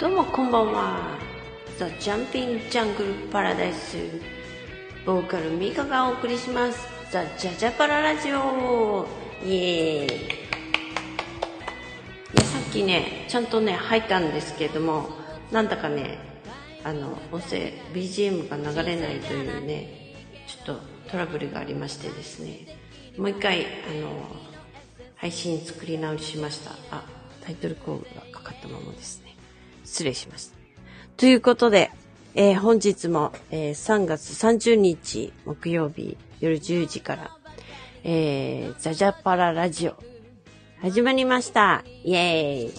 どうもこんばんは。ザ・ジャンピング・ジャングル・パラダイス。ボーカルミカがお送りします。ザ・ジャジャパララジオ。イエーイ。いや、さっきね、ちゃんとね、入ったんですけれども、なんだかね、あの、音声、BGM が流れないというね、ちょっとトラブルがありましてですね、もう一回、あの、配信作り直しました。あ、タイトルコールがかかったままですね。失礼しました。ということで、えー本日も、えー3月30日木曜日夜10時から、えーザジャパララジオ始まりました。イエーイ。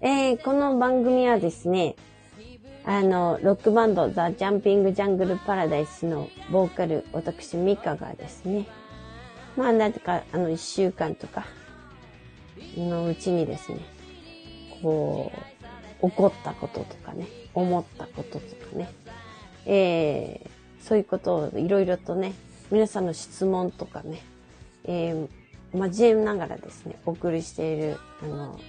えーこの番組はですね、あの、ロックバンドザ・ジャンピング・ジャングル・パラダイスのボーカル、私、ミカがですね、まあ、なぜか、あの、一週間とか、のうちにですね、こう、起こったこととかね、思ったこととかね、えーそういうことをいろいろとね、皆さんの質問とかね、えー交えながらですね、お送りしている、あの、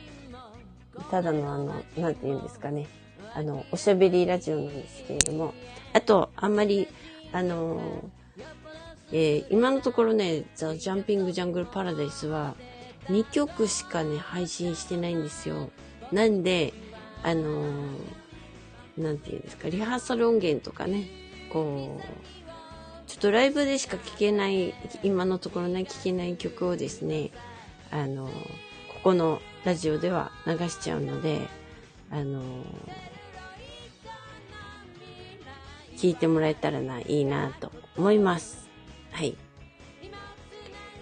ただのあの、なんて言うんですかね、あの、おしゃべりラジオなんですけれども、あと、あんまり、あの、えー今のところね、ザ・ジャンピング・ジャングル・パラダイスは、2曲しかね、配信してないんですよ。なんで、あのーなんて言うんですか、リハーサル音源とかね、こう、ちょっとライブでしか聴けない、今のところね、聴けない曲をですね、あのーここのラジオでは流しちゃうので、あのー聞いてもらえたらな、いいなと思います。はい。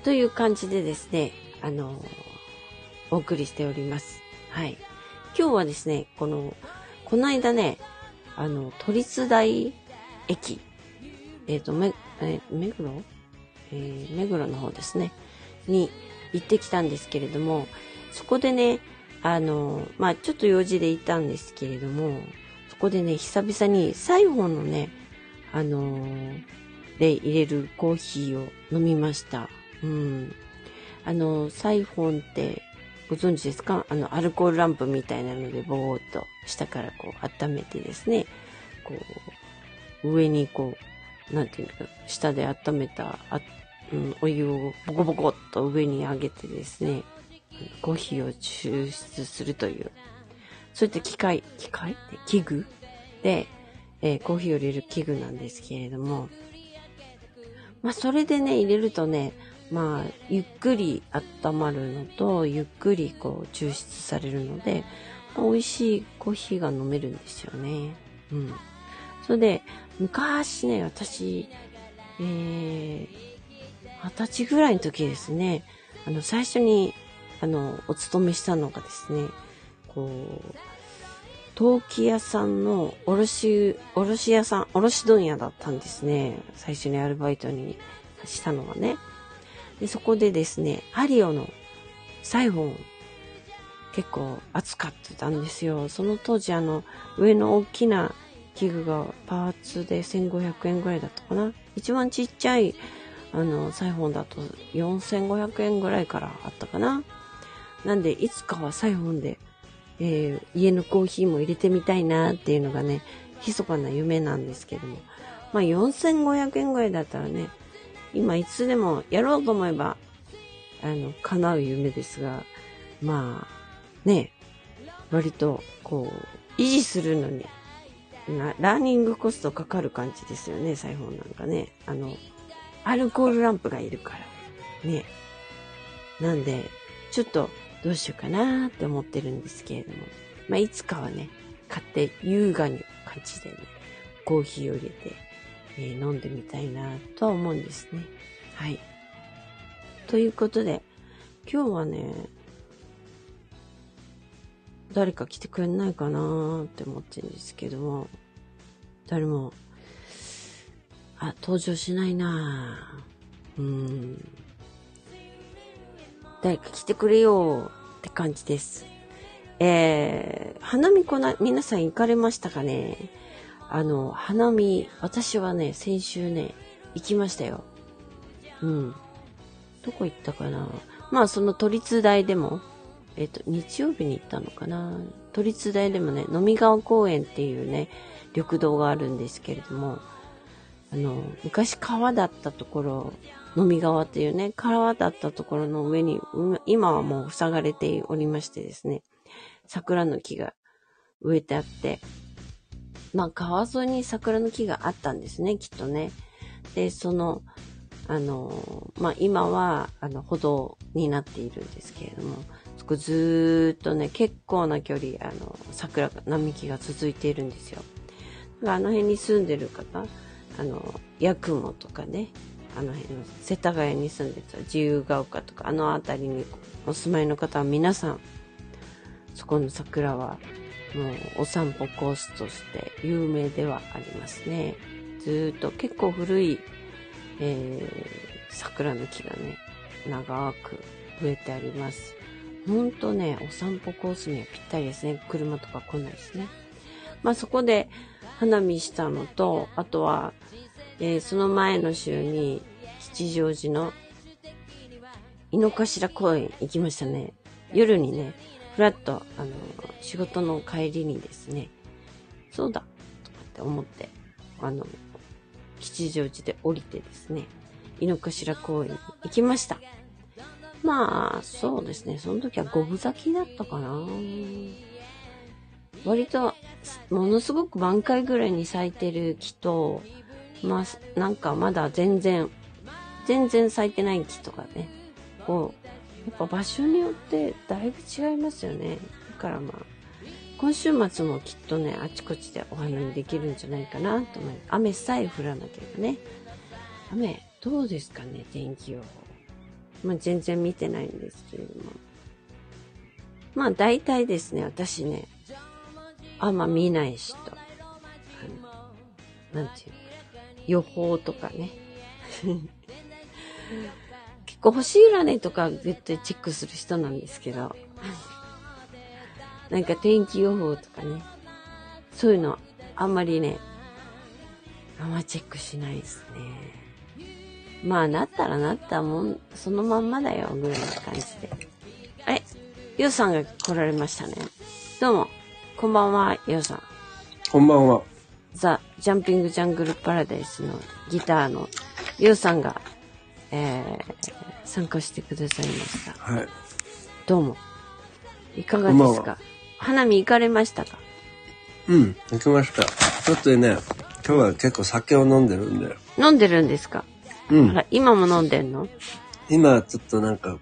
という感じでですね、あの、お送りしております。はい。今日はですね、この、この間ね、あの、都立大駅、えっ、と、め、えー目黒？えー目黒の方ですね、に行ってきたんですけれども、そこでね、あの、まあちょっと用事で行ったんですけれども、そこでね、久々にサイホンのね、あのーで入れるコーヒーを飲みました。うん。あの、サイフォンってご存知ですか？あの、アルコールランプみたいなのでぼーっと下からこう温めてですね、こう、上にこう、なんていうのか、下で温めた、あうん、お湯をボコボコっと上に上げてですね、コーヒーを抽出するという、そういった機械、機械？って器具？で、えーコーヒーを入れる器具なんですけれども、まあ、それでね、入れるとね、まあ、ゆっくり温まるのと、ゆっくりこう、抽出されるので、まあ美味しいコーヒーが飲めるんですよね。うん。それで、昔ね、私、えー、二十歳ぐらいの時ですね、あの、最初に、あの、お勤めしたのがですね、こう、陶器屋さんの卸、卸屋さん、卸問屋だったんですね。最初にアルバイトにしたのがね。で、そこでですね、ハリオのサイフォン結構扱ってたんですよ。その当時あの、上の大きな器具がパーツで1500円ぐらいだったかな。一番ちっちゃいあの、サイフォンだと4500円ぐらいからあったかな。なんで、いつかはサイフォンでえー家のコーヒーも入れてみたいなっていうのがね、密かな夢なんですけども。まあ4500円ぐらいだったらね、今いつでもやろうと思えば、あの、叶う夢ですが、まあ、ね、割と、こう、維持するのに、なラーニングコストかかる感じですよね、サイフォンなんかね。あの、アルコールランプがいるから。ね。なんで、ちょっとどうしようかなって思ってるんですけれども。まあ、いつかはね、買って優雅に感じでね、コーヒーを入れて、え飲んでみたいなとは思うんですね。はい。ということで、今日はね、誰か来てくれないかなって思ってるんですけども、誰も、あ、登場しないなうん。誰か来てくれよって感じです。えー、花見こな、皆さん行かれましたかね？あの、花見、私はね、先週ね、行きましたよ。うん。どこ行ったかなまあ、その都立大でも、えっ、と、日曜日に行ったのかな。都立大でもね、飲み川公園っていうね、緑道があるんですけれども、あの、昔川だったところ、飲み川っていうね、川だったところの上に、今はもう塞がれておりましてですね、桜の木が植えてあって、まあ川沿いに桜の木があったんですね、きっとね。で、その、あの、まあ今は、あの、歩道になっているんですけれども、そこずっとね、結構な距離、あの、桜並木が続いているんですよ。あの辺に住んでる方、あの、八雲とかね、あの辺の世田谷に住んでた自由が丘とか、あの辺りにお住まいの方は皆さん、そこの桜はもうお散歩コースとして有名ではありますね。ずっと結構古い、えー、桜の木がね、長く植えてあります。ほんとね、お散歩コースにはぴったりですね。車とか来ないですね。まあそこで花見したのと、あとは、えー、その前の週に吉祥寺の井の頭公園行きましたね。夜にね、ふらっと、あの、仕事の帰りにですね、そうだとかって思って、あの、吉祥寺で降りてですね、井の頭公園に行きました。まあ、そうですね。その時は五分咲きだったかな。割と、ものすごく満開ぐらいに咲いてる木と、まあ、なんかまだ全然、全然咲いてない木とかね。こう、やっぱ場所によってだいぶ違いますよね。だからまあ、今週末もきっとね、あちこちでお花見できるんじゃないかなと思います。雨さえ降らなければね。雨、どうですかね、天気予報。まあ全然見てないんですけれども。まあ大体ですね、私ね、あんま見ない人。なんていうか、予報とかね。結構星占いとか絶対チェックする人なんですけど。なんか天気予報とかね。そういうのあんまりね、あんまチェックしないですね。まあなったらなったもん、そのまんまだよ、ぐらいの感じで。あれ？ゆうさんが来られましたね。どうも。こんばんは、ようさん。こんばんは。ザ・ジャンピング・ジャングル・パラダイスのギターのようさんが、えー、参加してくださいました。はい。どうも。いかがですか？花見行かれましたか？うん、行きました。ちょっとね、今日は結構酒を飲んでるんで。飲んでるんですか？うん。今も飲んでんの？今ちょっとなんか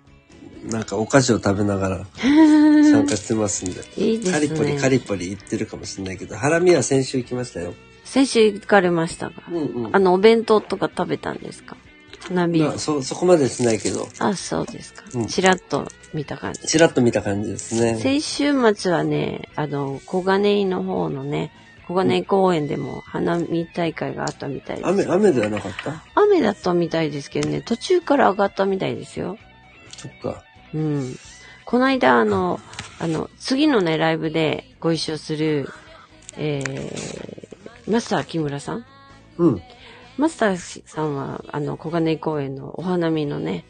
なんかお菓子を食べながら 参加してますんで。いいですね。カリポリカリポリ行ってるかもしれないけど、ハラミは先週行きましたよ。先週行かれましたか、うんうん、あの、お弁当とか食べたんですか？花火、まあ、そ、そこまでしないけど。あ、そうですか。うん、チラッと見た感じ。チラッと見た感じですね。先週末はね、あの、小金井の方のね、小金井公園でも花見大会があったみたいです。雨、雨ではなかった？雨だったみたいですけどね、途中から上がったみたいですよ。そっか。うん。この間、あの、あの、次のね、ライブでご一緒する、えー、マスター木村さん？うん。マスターさんは、あの、小金井公園のお花見のね、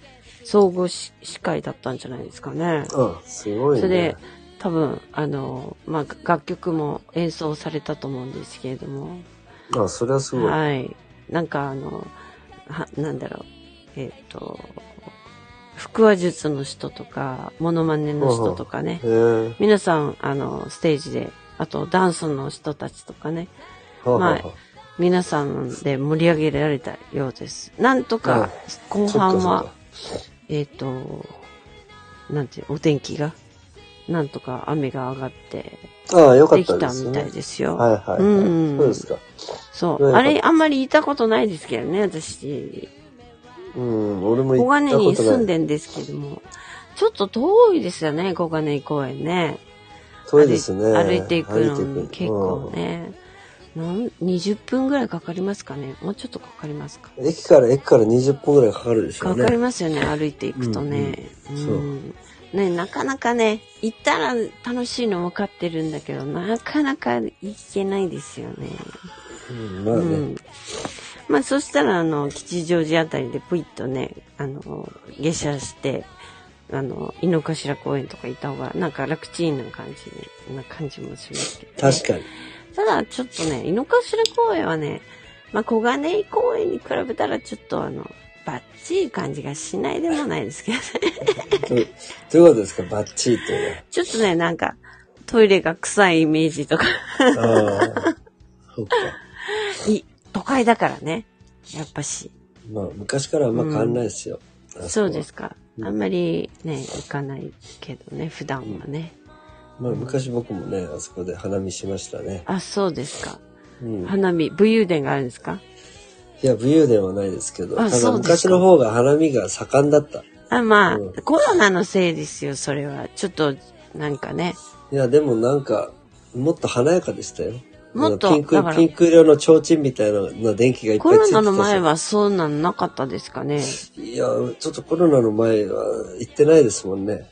総合司会だったんじゃないですかね。うん、すごいね。それで、多分、あの、まあ、楽曲も演奏されたと思うんですけれども。あ、それはすごい。はい。なんかあの、は、なんだろう。えっ、ー、と、腹話術の人とか、モノマネの人とかね。皆さん、あの、ステージで、あとダンスの人たちとかね。まあ、皆さんで盛り上げられたようです。なんとか、後半は、えっ、ー、と、なんていう、お天気が、なんとか雨が上がって、ああ、よかったできたみたいですよ。はいはい、はい。うん。そうですか。そう。あれ、あんまりいたことないですけどね、私。うん、俺も行ったことない。小金に住んでんですけども、ちょっと遠いですよね、小金公園ね。遠いですね。歩いていくのに結構ね。うん、20分ぐらいかかりますかね？もうちょっとかかりますか？駅から、駅から20分ぐらいかかるでしょうね。かかりますよね、歩いていくとね。うん、うん、そう。ね、なかなかね、行ったら楽しいの分かってるんだけど、なかなか行けないですよね。うん、まあね。うんまあ、そしたら、あの、吉祥寺あたりでぷいっとね、あの、下車して、あの、井の頭公園とか行った方が、なんか楽ちんな感じな感じもしますけど、ね。確かに。ただ、ちょっとね、井の頭公園はね、まあ、小金井公園に比べたらちょっとあの、バッチリ感じがしないでもないですけどね。どうどういうことですか？バッチリっていうちょっとね、なんか、トイレが臭いイメージとか。ああ。そっか。い、都会だからね。やっぱし。まあ、昔からあんま変わんないですよ。あこはそうですか。うんあんまりね、行かないけどね、普段はね。まあ、昔僕もね、あそこで花見しましたね。あ、そうですか。うん。花見、武勇伝があるんですか？いや、武勇伝はないですけど、あただ昔の方が花見が盛んだった。あ、まあ、うんコロナのせいですよ、それは。ちょっと、なんかね。いや、でもなんか、もっと華やかでしたよ。もっとピンクピンク色の提灯みたいなの電気がいっぱコロいついてたナの前ははそんなんなかったですかね。いや、ちょっとコロナの前は行ってないですもんね。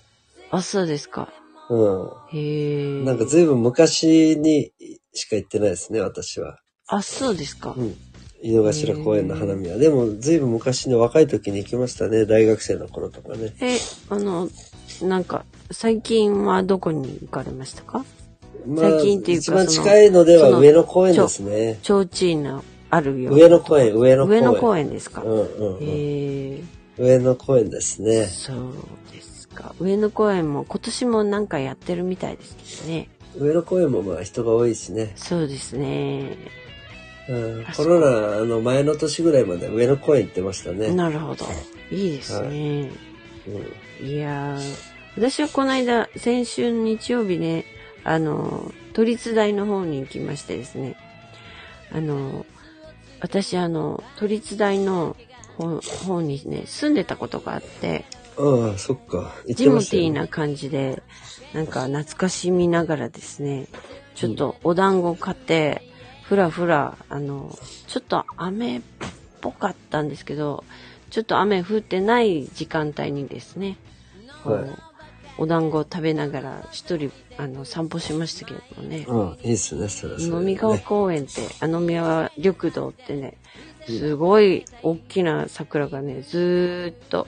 あ、そうですか。うへえ。ん。なんか随分昔にしか行ってないですね、私は。あ、そうですかう。ん。井の頭公園の花見は。でも随分昔に若い時に行きましたね。大学生の頃とかね。え、あの、なんか、最近はどこに行かれましたか？まあ、最近っていうか一番近いのでは上野公園ですね。提灯のあるよ。上野公園、上野公園。上野公園ですか？うんうんうん。へえ。上野公園ですね。そうですか。上野公園も今年もなんかやってるみたいですけどね。上野公園もまあ人が多いしね。そうですね。うんあコロナの前の年ぐらいまで上野公園行ってましたね。なるほど。いいですね。うんい、やー、私はこの間、先週日曜日ね、あの、都立大の方に行きましてですね。あの、私あの、都立大の方方にね、住んでたことがあって、ああ、そっか。行っジ。モティーな感じで、なんか懐かしみながらですね、ちょっとお団子買って、ふらふら、あの、ちょっと雨っぽかったんですけど、ちょっと雨降ってない時間帯にですね、はいお団子を食べながら一人あの散歩しましたけれどもね、うん、いいっすね、それはそれでね飲み川公園って、あ飲み川緑道ってね、すごい大きな桜がね、ずーっと、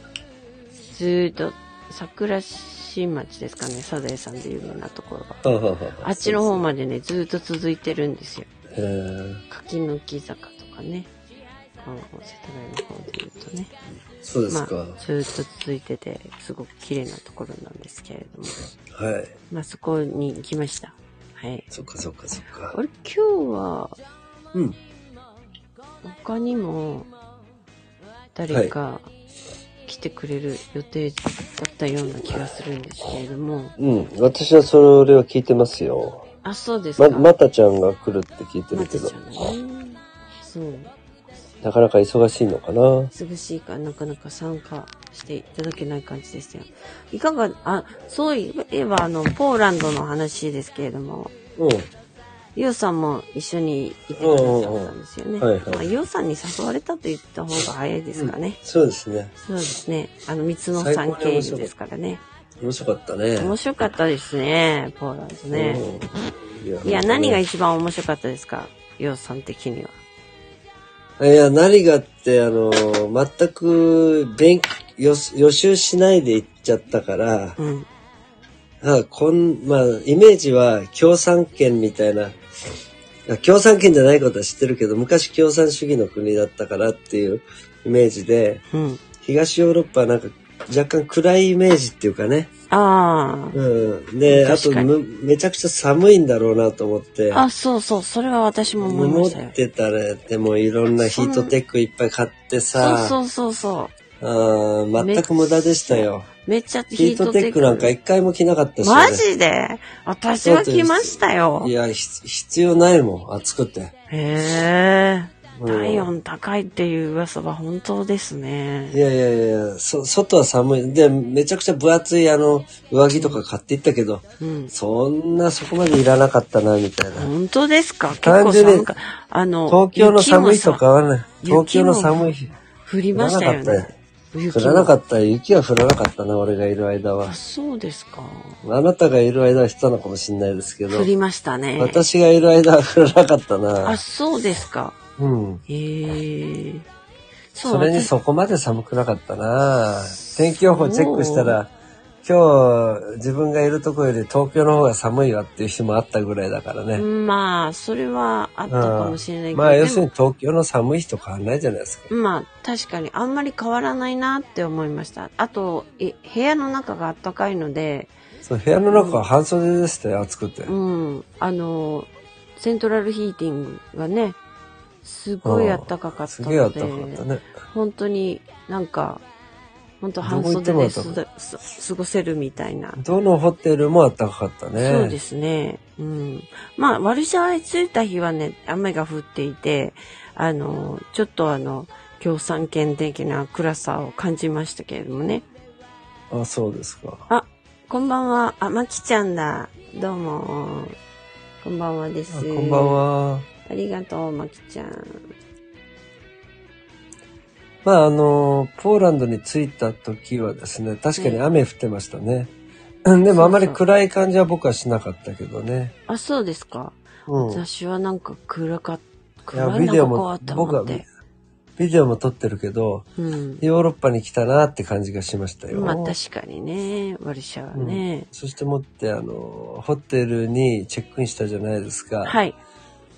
ずーっと、桜新町ですかね、サザエさんで有名なところが。はあはあはああっちの方までね、ずーっと続いてるんですよ。柿の木坂とかね。世田谷の方で言うとね。そうですまあか。、ずーっと続いてて、すごく綺麗なところなんですけれども。はい。まあ、そこに行きました。はい。そっかそっかそっかあ。れ、今日は、うん。他にも、誰か来てくれる予定だったような気がするんですけれども。うん。私はそれを聞いてますよ。あ、そうですま、か。またちゃんが来るって聞いてまるけど。そう。なかなか忙しいのかな。忙しいからなかなか参加していただけない感じですよ。いかが、あ、そういえば、あの、ポーランドの話ですけれども、うん。イオさんも一緒に行ってくださったんですよね。うんうんうんはいはいまあ、イオさんに誘われたと言った方が早いですかね。そうですね。そうですね。あの、三つのさん経由ですからね。面白かったね。面白かったですね、ポーランドね。うん。いや、何がい一番面白かったですか？イオさん的には。や、何がって、あの、全く勉、予予習しないで行っちゃったから、うん。あこん、まあ、イメージは共産圏みたいな、あ共産圏じゃないことは知ってるけど、昔共産主義の国だったからっていうイメージで、うん。東ヨーロッパはなんか若干暗いイメージっていうかね。あうん。で、あとめちゃくちゃ寒いんだろうなと思って。あ。あ、そうそう。それは私も思いま持っしたよ。てたら、でもいろんなヒートテックいっぱい買ってさ、そうそうそうそあー全く無駄でしたよ。う。めっちゃヒヒートテックなんか一回も着なかったし、ね。マジで？私は来ましたよい。や、ひ必要ないもん、暑くて。へえ。うん体温高いっていう噂は本当ですねい。やいやいや、そ、外は寒い。で、めちゃくちゃ分厚いあの、上着とか買っていったけど、うん。そんなそこまでいらなかったな、みたいな。本当ですか？結構寒かあの、東京の寒い日と変わらない。雪も東京の寒い日。降りましたよ降らなかっね。降らなかっった。雪は降らなかったな、俺がいる間はあ、。そうですか。あなたがいる間はしたのかもしれないですけど降、りましたね。私がいる間は降らなかったあ、な。そうですか。うん。へえ。それに私そこまで寒くなかったな。天気予報チェックしたら、今日自分がいるとこより東京の方が寒いわっていう日もあったぐらいだからね。まあ、それはあったかもしれないけど。まあ要するでに東京の寒い日と変わらないじゃないですか。もまあ、確かにあんまり変わらないなって思いました。あと、え部屋の中が暖かいので、そう部屋の中は半袖でしたよ、暑くて。うん、あの、セントラルヒーティングがね、すごい暖かかったすげえ暖ので、かかったね。本当になんか、本当半袖で過ごせるみたいな。どのホテルも暖かかったね。そうですね。うん。まあ、ワルシャワに着いた日はね、雨が降っていて、あの、ちょっとあの、共産圏的な暗さを感じましたけれどもね。あ、そうですか。あ、こんばんは。あ、まきちゃんだ。どうも。こんばんはです。あこんばん。は。ありがとう、まきちゃん。まああの、ポーランドに着いた時はですね、確かに雨降ってましたね。でもあまり暗い感じは僕はしなかったけどね。あ、そうですか。うん。私はなんか暗かっいや、暗いなビデオも僕は。ビデオも撮ってるけど、うん。ヨーロッパに来たなって感じがしましたよ。まあ確かにね、ワルシャワね。そしてもって、あの、ホテルにチェックインしたじゃないですか。はい。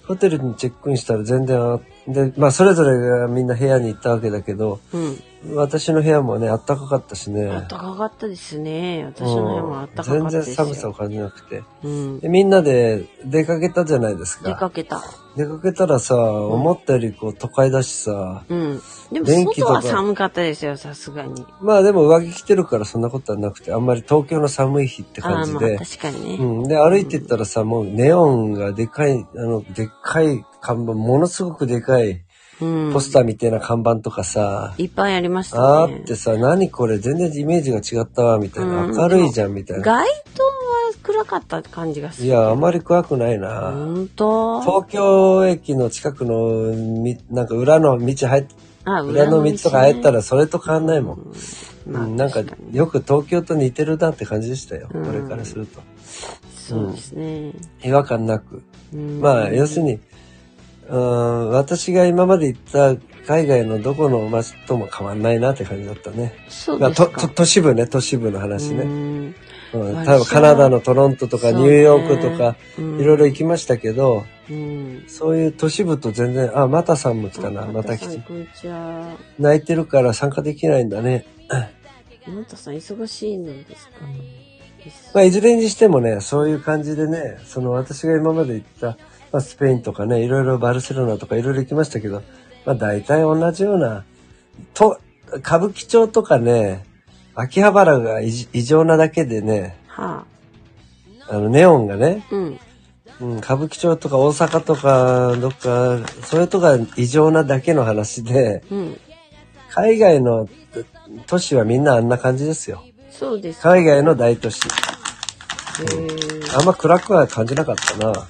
ホテルにチェックインしたら全然、あで、まあそれぞれがみんな部屋に行ったわけだけど、うん。私の部屋もね、あったかかったしね。暖かかったですね。私の部屋も暖かかったですよ。然寒さを感じなくて。うん。でみんなで出かけたじゃないです出か。かけた。出かけたらさ、思ったよりこう都会だしさ、うん。でも電気とか外は寒かったですよ、さすがに。まあでも上着着てるからそんなことはなくて、あんまり東京の寒い日ってああまあ感じで。確かにね。うん。で、歩いてったらさ、もうネオンがでかい、あの、でっかい看板、ものすごくでかいうん。ポスターみたいな看板とかさ、いっぱいありましたね。あってさ、何これ全然イメージが違ったわ、みたいな。うん明るいじゃん、みたいな。街灯は暗かった感じがする。いや、あまり暗くないな。本当？東京駅の近くのみ、なんか裏の道入っ、あ裏の道とか入ったら、らそれと変わんないもん。まあうんなんか確によく東京と似てるなって感じでしたよ。うんこれからすると。そうですね。違和感なく。うんまあ、要するに、うん、私が今まで行った海外のどこの街とも変わんないなって感じだったね。まあ、そうですか。都市部ね、都市部の話ね。ね。うん、ワルシャワ多分カナダのトロントとかニューヨークとか、いろいろ行ききましたけど、うん。そういう都市部と全然、あ、またさんも来たな、また来て。泣いてるから参加できないんだね。またさん忙しいのですか？ですまあ、いずれにしてもね、そういう感じでね、その私が今まで行った、まあ、スペインとかね、いろいろバルセロナとかいろいろ行きましたけど、まあ大体同じような、と、歌舞伎町とかね、秋葉原が異異常なだけでね、はあの、ネオンがね、あ。うん。うん、歌舞伎町とか大阪とか、どっか、それとか異常なだけの話で、うん。海外の都市はみんなあんな感じですよ。そうです。海外の大都市。へーあんま暗くは感じなかったな。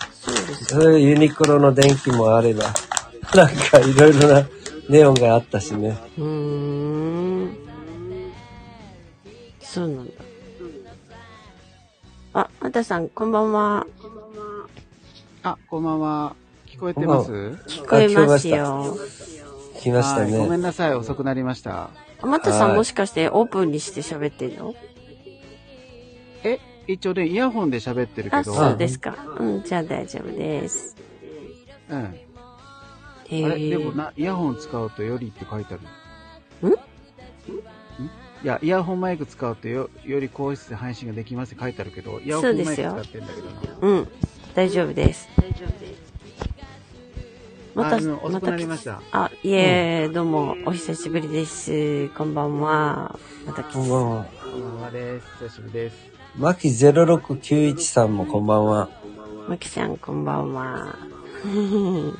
ユニクロの電気もあれば、なんかいろいろなネオンがあったしね。うーん。そうなんだ。あ、またさん、こんばんは。あ、こんばんは。聞こえてます？聞こえますよ。来ましたはいごめね。んなさい、遅くなりました。あまたさはいんもしかしてオープンにして喋ってんの？え、一応ね、イヤホンで喋ってるけあ、ど。そうですか。うん、じゃあ大丈夫です。うん。へあれ、でもーな、イヤホン使うとよりって書いてある。ん？ん？いや、イヤホンマイク使うとよ、より高質で配信ができますって書いてあるけど、イヤホンマイク使ってんだけどな。うん、大丈夫です。また、あの遅くなりました。あ、いえ、どうも、お久しぶりです。こんばんは。また来こんばんは。こんばんはです。久しぶりです。マキ0691さんもこんばんは。まきちゃん、こんばんは。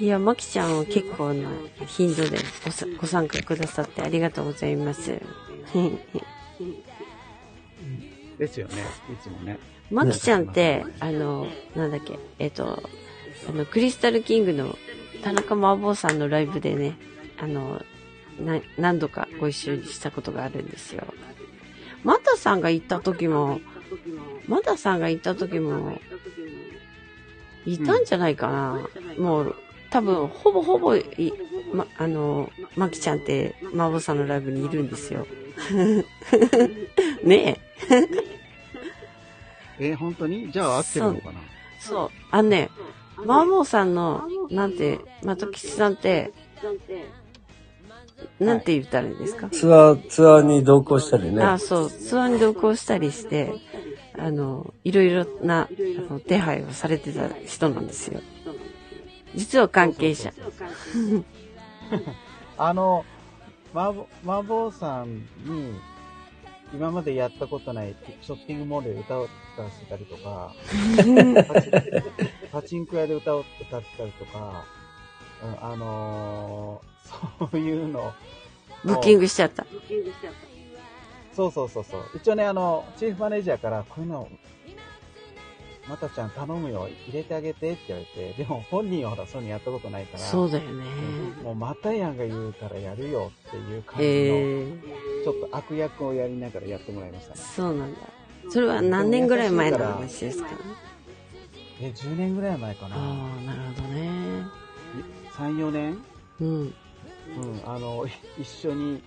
いや、まきちゃんは結構な頻度でごさご参加くださってありがとうございます。ですよね。いつもね。まきちゃんって、あの、なんだっけ、えっと、あの、クリスタルキングの田中麻婆さんのライブでね、あの、な何度かご一緒にしたことがあるんですよ。マタさんが行った時も、マタさんが行った時も、いたんじゃないかな。もう、多分、ほぼほぼい、ま、あの、まきちゃんって、麻婆さんのライブにいるんですよ。ねえー、本当に？じゃあ合ってるのかな？そう。あのね、マーモーさんの、なんて、まときちさんって、なんて言ったらいいですか、ツアー、ツアーに同行したりね。あ、そう、ツアーに同行したりして、あの、いろいろな、あの、手配をされてた人なんですよ。実は関係者。あの、マーボマーボーさんに、今までやったことないショッピングモールで歌を歌わせたりとか、パチンコ屋で歌を歌ってたりとか、うんあのー そういうのをブッキングしちゃった。そうそうそうそう。一応ね、あの、チーフマネージャーから、こういうの、またちゃん頼むよ、入れてあげてって言われて、でも本人はほら、そういうのやったことないから、そうだよね。もうまたやんが言うからやるよっていう感じの、へえちょっと悪役をやりながらやってもらいましたね。そうなんだ。それは何年ぐらい前の話ですか？え、10年ぐらい前かな。ああ、なるほどね。3、4年？うん。うん、あの、一緒に、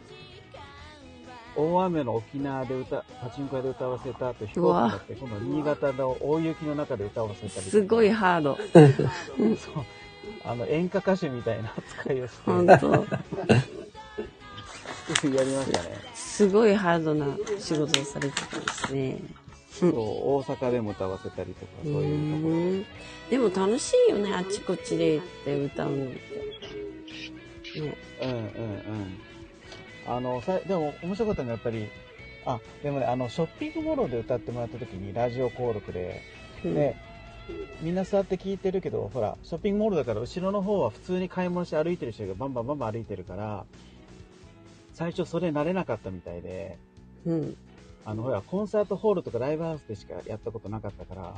大雨の沖縄で歌、パチンコ屋で歌わせた後、飛行機に乗って、今度新潟の大雪の中で歌わせたりすごいハード。そう。あの、演歌歌手みたいな扱いをして、本当 やりましたね。すごいハードな仕事をされてたんですね。そう、大阪でも歌わせたりとか、そういうところ。んでも楽しいよね、あっちこっちで行って歌うのって。ね。うんうんうん。あの、さでも面白かったのはやっぱり、あ、でもね、あの、ショッピングモールで歌ってもらった時にラジオ登録で、うんで、みんな座って聞いてるけど、ほら、ショッピングモールだから後ろの方は普通に買い物して歩いてる人がバンバンバンバン歩いてるから、最初それ慣れなかったみたいで、うん。あの、ほら、コンサートホールとかライブハウスでしかやったことなかったから、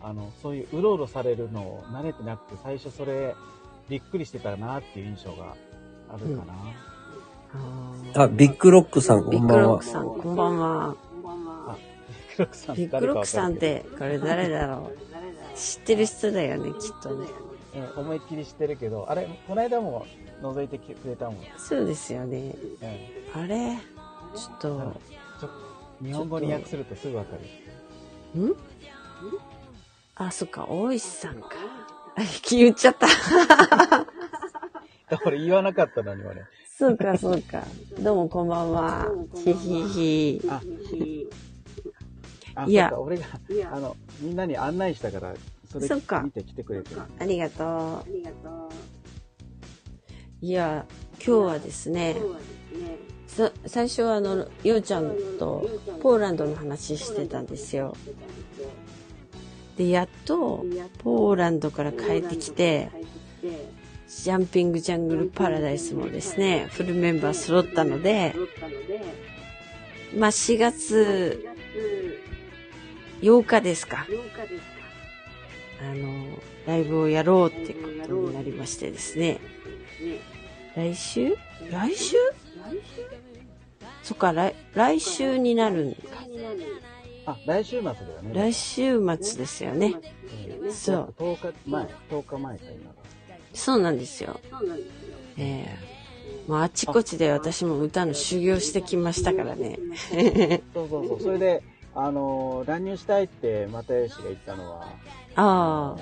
あの、そういううろうろされるのを慣れてなくて、最初それ、びっくりしてたなっていう印象があるかな。ああ、ビッグロックさん、ービッこんばんはグロック。さん、こんばんは。あ、ビッグロックさんビッグロックさんって、これ誰だろう？知ってる人だよね、きっとね。思いっきり知ってるけど、あれ、この間も覗いてくれたもん。そうですよね。うんあれ？ちょっと、日本語に訳するとすぐわかる。ん？あ、そっか、大石さんか。あ、言っちゃった。俺言わなかったのに、俺。そうか、そうか。どうもこんばんは。ひひひ。あ、あ、いや俺が、あの、みんなに案内したから、それそっか見て来てくれてる。ありがとう。いや、今日はですね、さ最初はあの、ようちゃんとポーランドの話してたんですよ。で、やっと、ポーランドから帰ってきて、ジャンピングジャングルパラダイスもですね、フルメンバー揃ったので、まあ4月8日ですか。あの、ライブをやろうってことになりましてですね。来週？来週？そっか、来、来週になるんか。あ、来週末だよね。来週末ですよね。うんそう。10日前、10日前か、今が。そうなんですよ。ええもうあっちこっちで私も歌の修行してきましたからね。そうそうそう。それで、あのー乱入したいって又吉が言ったのは、あ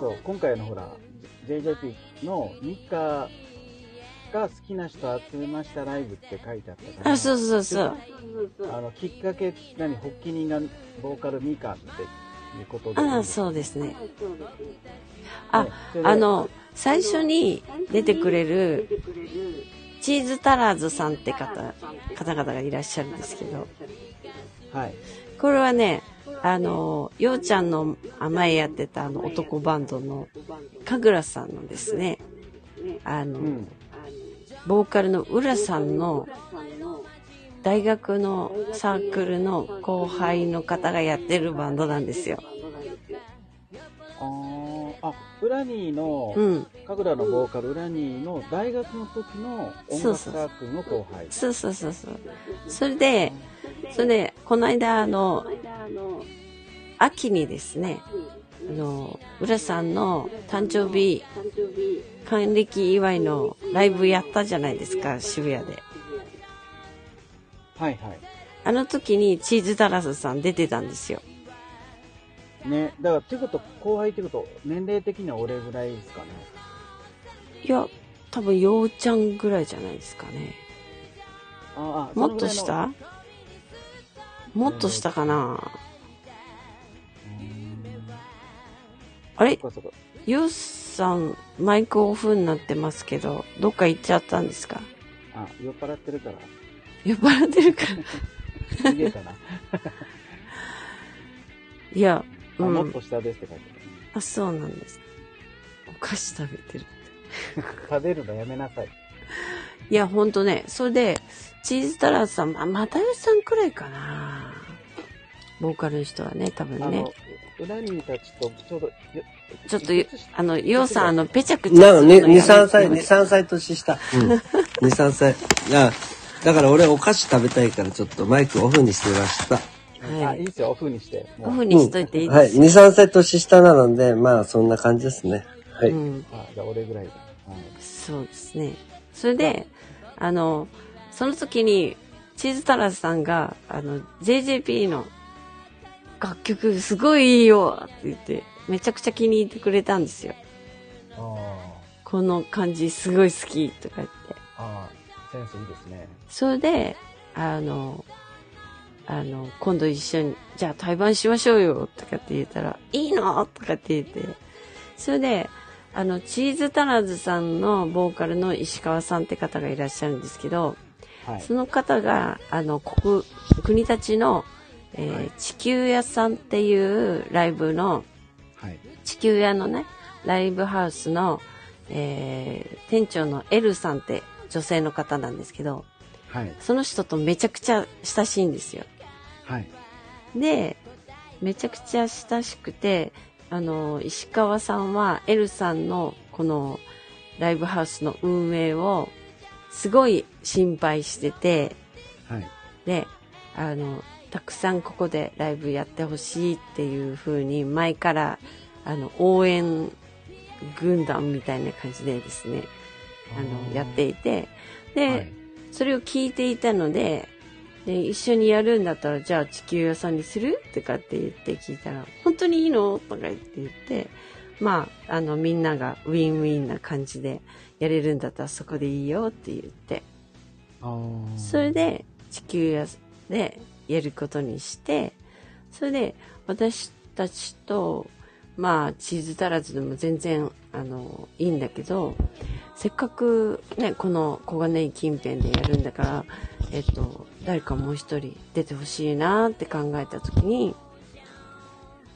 そう、今回のほら、JJP のミカが好きな人集めましたライブって書いてあったかあ。ら。あ、そうそうそう。あの、きっかけ、何、発起人がボーカルミカっていうことで。ああ、そうですね。ああ、の、最初に出てくれる、チーズタラーズさんって方、方々がいらっしゃるんですけど、はい。これはね、あの、ようちゃんの前やってたあの男バンドの、かぐらさんのですね、あの、うん。ボーカルの浦さんの大学のサークルの後輩の方がやってるバンドなんですよ。あウラニーの、うん。神楽のボーカル、ウラニーの大学の時の音楽サークルの後輩。そうそうそうそう。それで、それで、この間、あの、秋にですね、あの、浦さんの誕生日、還暦祝いのライブやったじゃないですか、渋谷で。はいはい。あの時にチーズタラスさん出てたんですよ。ね、だから、ってこと、後輩ってこと、年齢的には俺ぐらいですかね。いや、多分、ようちゃんぐらいじゃないですかね。ああ、もっとしそのぐらいのたもっとしたかなあれ？ユースさん、マイクオフになってますけど、どっか行っちゃったんですか？あ、酔っ払ってるから。酔っ払ってるから。逃げたな。いや、あ、うん。もっと下ですって書いてあ、そうなんです。お菓子食べてる。ある。食べるのやめなさい。いや、ほんとね、それで、チーズタラスさん、ま、またよしさんくらいかな。ボーカルの人はね、多分ねあの。、裏にたちとちょうど、よちょっとゆ、あの、ようさん、あの、ぺちゃくちゃなの、2、するのやめて3歳、2、3歳年下。うん。2、3歳。あだから俺お菓子食べたいからちょっとマイクオフにしてました。はあ、いいですよ、オフにして。オフにしといていいはい。2、ですよ。3歳年下なので、まあそんな感じですね。はい。うん。あ、じゃあ俺ぐらいだ。はいそうですね。それで、あの、その時に、チーズタラスさんが、あの、JJP の楽曲すごいいいよって言って、めちゃくちゃ気に入ってくれたんですよ。あこの感じすごい好きとか言って。あ、ああ、センスいいですね。それで、あの、あの、今度一緒に、じゃあ対バンしましょうよとかって言ったら、いいのとかって言って、それで、あの、チーズタラズさんのボーカルの石川さんって方がいらっしゃるんですけど、はい。その方が、あの、国、国立の、えーはい地球屋さんっていうライブの、はい。地球屋のね、ライブハウスの、えー店長のエルさんって女性の方なんですけど、はい。その人とめちゃくちゃ親しいんですよ。はい。で、めちゃくちゃ親しくて、あの、石川さんはエルさんのこのライブハウスの運営をすごい心配してて、はい。で、あの、たくさんここでライブやってほしいっていう風に前から、あの、応援軍団みたいな感じでですね、あの、やっていて、で、はい。それを聞いていたので、で、一緒にやるんだったら、じゃあ地球屋さんにする？とかって言って聞いたら、本当にいいの？とか言って言って、まあ、あの、みんながウィンウィンな感じでやれるんだったらそこでいいよって言って、それ、で地球屋でやることにして、それで私たちと、まあ、チーズ足らずでも全然、あの、いいんだけど、せっかくね、この小金井近辺でやるんだから、えっと、誰かもう一人出てほしいなって考えたときに、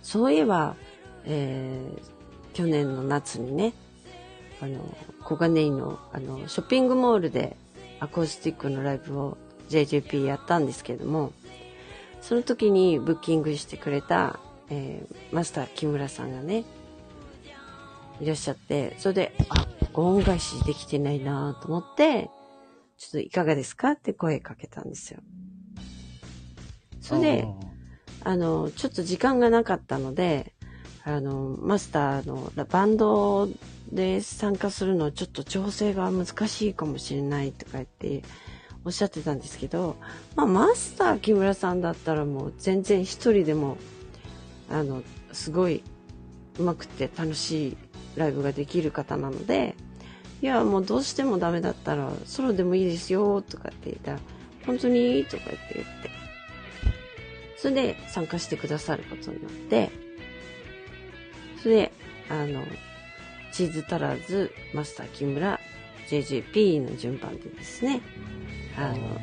そういえば、えー去年の夏にね、あの、小金井の、あの、ショッピングモールでアコースティックのライブを JJP やったんですけども、その時にブッキングしてくれた、えーマスター木村さんがね、いらっしゃって、それで、あ、ご恩返しできてないなと思って、ちょっといかがですかって声かけたんですよ。それで、あの、ちょっと時間がなかったので、あの、マスターのバンドで参加するのはちょっと調整が難しいかもしれないとか言っておっしゃってたんですけど、まあ、マスター木村さんだったらもう全然一人でも、あの、すごい上手くて楽しいライブができる方なので、いや、もうどうしてもダメだったらソロでもいいですよとかって言ったら、本当にとか言って言って、それで参加してくださることになって、それで、あの、チーズ足らず、マスター木村、JJP の順番でですね、あの、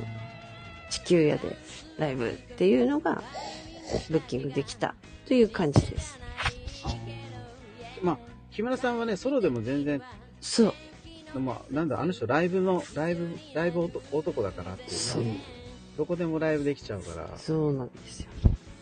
地球屋でライブっていうのが、ブッキングできたという感じです。まあ、木村さんはね、ソロでも全然、そう。まあ、なんだ、あの人ライブの、ライブ、ライブ男男だからっていうそうね。どこでもライブできちゃうから。そうなんですよ。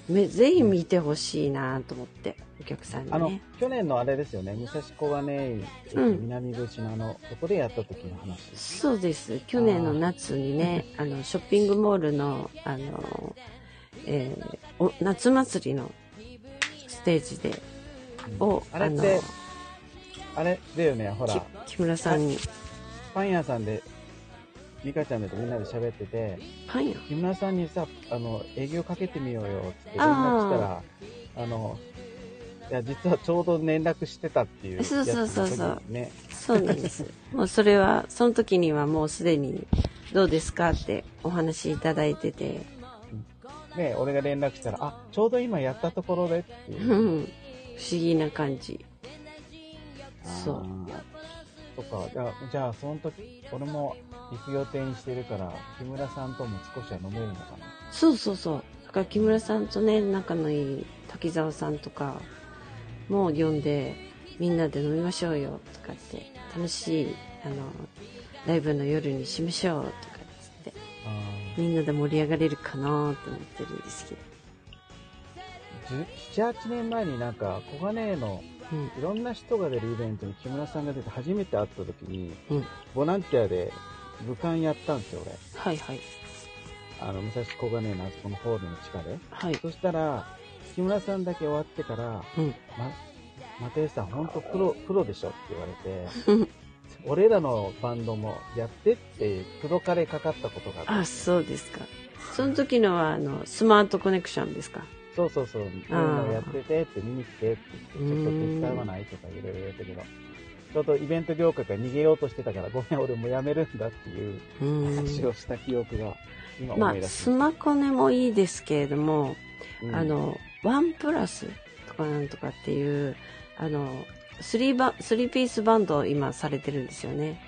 めぜひ見てほしいなと思って、お客さんにあのね。、去年のあれですよね、武蔵小金井駅うん南口のあの、そこでやった時の話です。そうです。去年の夏にね、あの、ショッピングモールの、あの、えーお夏祭りのステージで、を、のあれって、あれだよね、ほら、き木村さんに、パン屋さんでミカちゃんとみんなで喋ってて、はいよ。木村さんにさ、あの、営業かけてみようよ、つって連絡したら、あの、いや、実はちょうど連絡してたっていうやつそうそうそうそうね。そうなんです。もうそれは、その時にはもうすでに、どうですかってお話いただいてて、ね、俺が連絡したら、あ、ちょうど今やったところでっていうう。ん、不思議な感じ。そうあー。そっか、じゃあ、じゃあその時、俺も行く予定にしてるから、木村さんとも少しは飲めるのかな？そうそうそう。だから木村さんとね、仲のいい滝沢さんとかも呼んで、みんなで飲みましょうよとかって、楽しい、あの、ライブの夜にしましょうとかっつって、あみんなで盛り上がれるかなと思ってるんですけど。ー7、8年前になんか、小金井のうん。いろんな人が出るイベントに木村さんが出て初めて会った時に、うん。ボランティアで武漢やったんですよ、俺。はいはい。あの、武蔵小金井のあそこのホールの地下で。はい。そしたら、木村さんだけ終わってから、うん。ま、又吉さん、ほんとプロ、プロでしょって言われて、俺らのバンドもやってって、口説かれかかったことがああ。そうですか。その時のは、あの、スマートコネクションですか？そうそうそう、こういうのやっててって見に来てって言って、ちょっと手伝わないとかいろいろ言ったけど、ちょうどイベント業界から逃げようとしてたから、ごめん、俺もうやめるんだっていうう話をん。した記憶が今まあ、思い出す。スマコネもいいですけれども、うんあ、の、ワンプラスとかなんとかっていう、あの、スリーバ、スリーピースバンドを今されてるんですよね。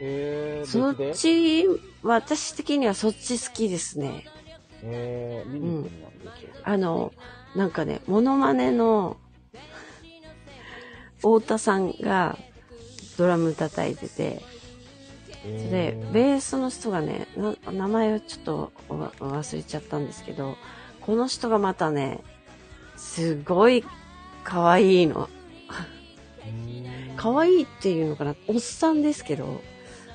えー、そっち、私的にはそっち好きですね。えー、見に行ってみよう、劇場であの、なんかね、モノマネの、太田さんがドラム叩いてて、で、ベースの人がね、な名前をちょっとわ忘れちゃったんですけど、この人がまたね、すごい可愛いの。可愛いっていうのかな？おっさんですけど、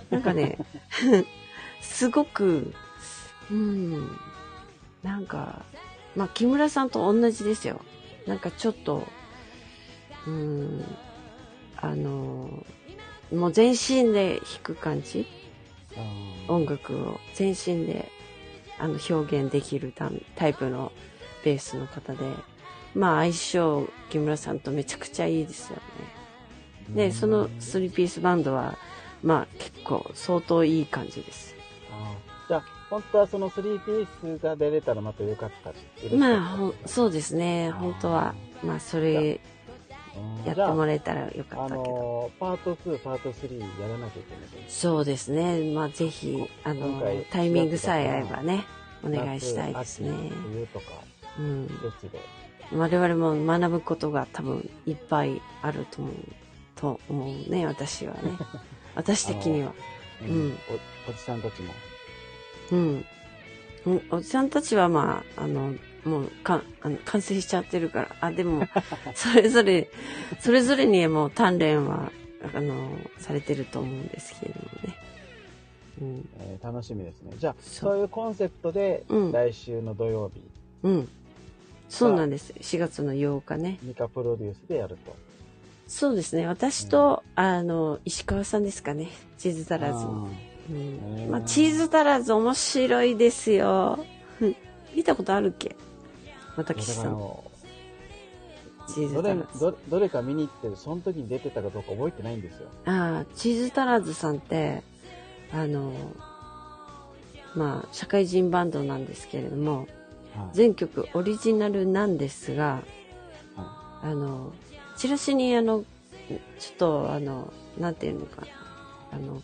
なんかね、すごく、うん、なんか、まあ、木村さんと同じですよ。なんかちょっと、うん、あの、もう全身で弾く感じ？音楽を全身であの表現できるタタイプのベースの方で、まあ相性木村さんとめちゃくちゃいいですよね。で、そのスリーピースバンドは、まあ結構相当いい感じです。じゃあ、本当はそのスリーピースが出れたらまたよかったまあそうですね。本当は、まあそれうんやってもらえたらよかあったけど。パート2、パート3やらなきゃいけないそうですね。まあぜひ、あのタイミングさえ合えばね、おね。願いしたいですね。冬とか、うん。我々も学ぶことが多分いっぱいあると思う、と思うね、私はね。私的には。うんお。おじさんたちも。うん。うんおじさんたちはまあ、あの、もうかあの完成しちゃってるから。あ、でも、それぞれ、それぞれにもう鍛錬は、あの、されてると思うんですけれどもね。うん。えー楽しみですね。じゃあ、そういうコンセプトで、うん来週の土曜日、うん。そうなんです。4月の8日ね。ミカプロデュースでやると。そうですね。私と、あの、石川さんですかね。チーズタラーズの。うんまあ、チーズタラーズ面白いですよ。うん見たことあるっけ？私さん。チーうどれズタラーズ。どどれか見に行って、その時に出てたかどうか覚えてないんですよ。ああ、チーズタラーズさんって、あの、まあ、社会人バンドなんですけれども、はい全曲オリジナルなんですが、はあの、チラシにあの、ちょっとあの、なんていうのかな、あの、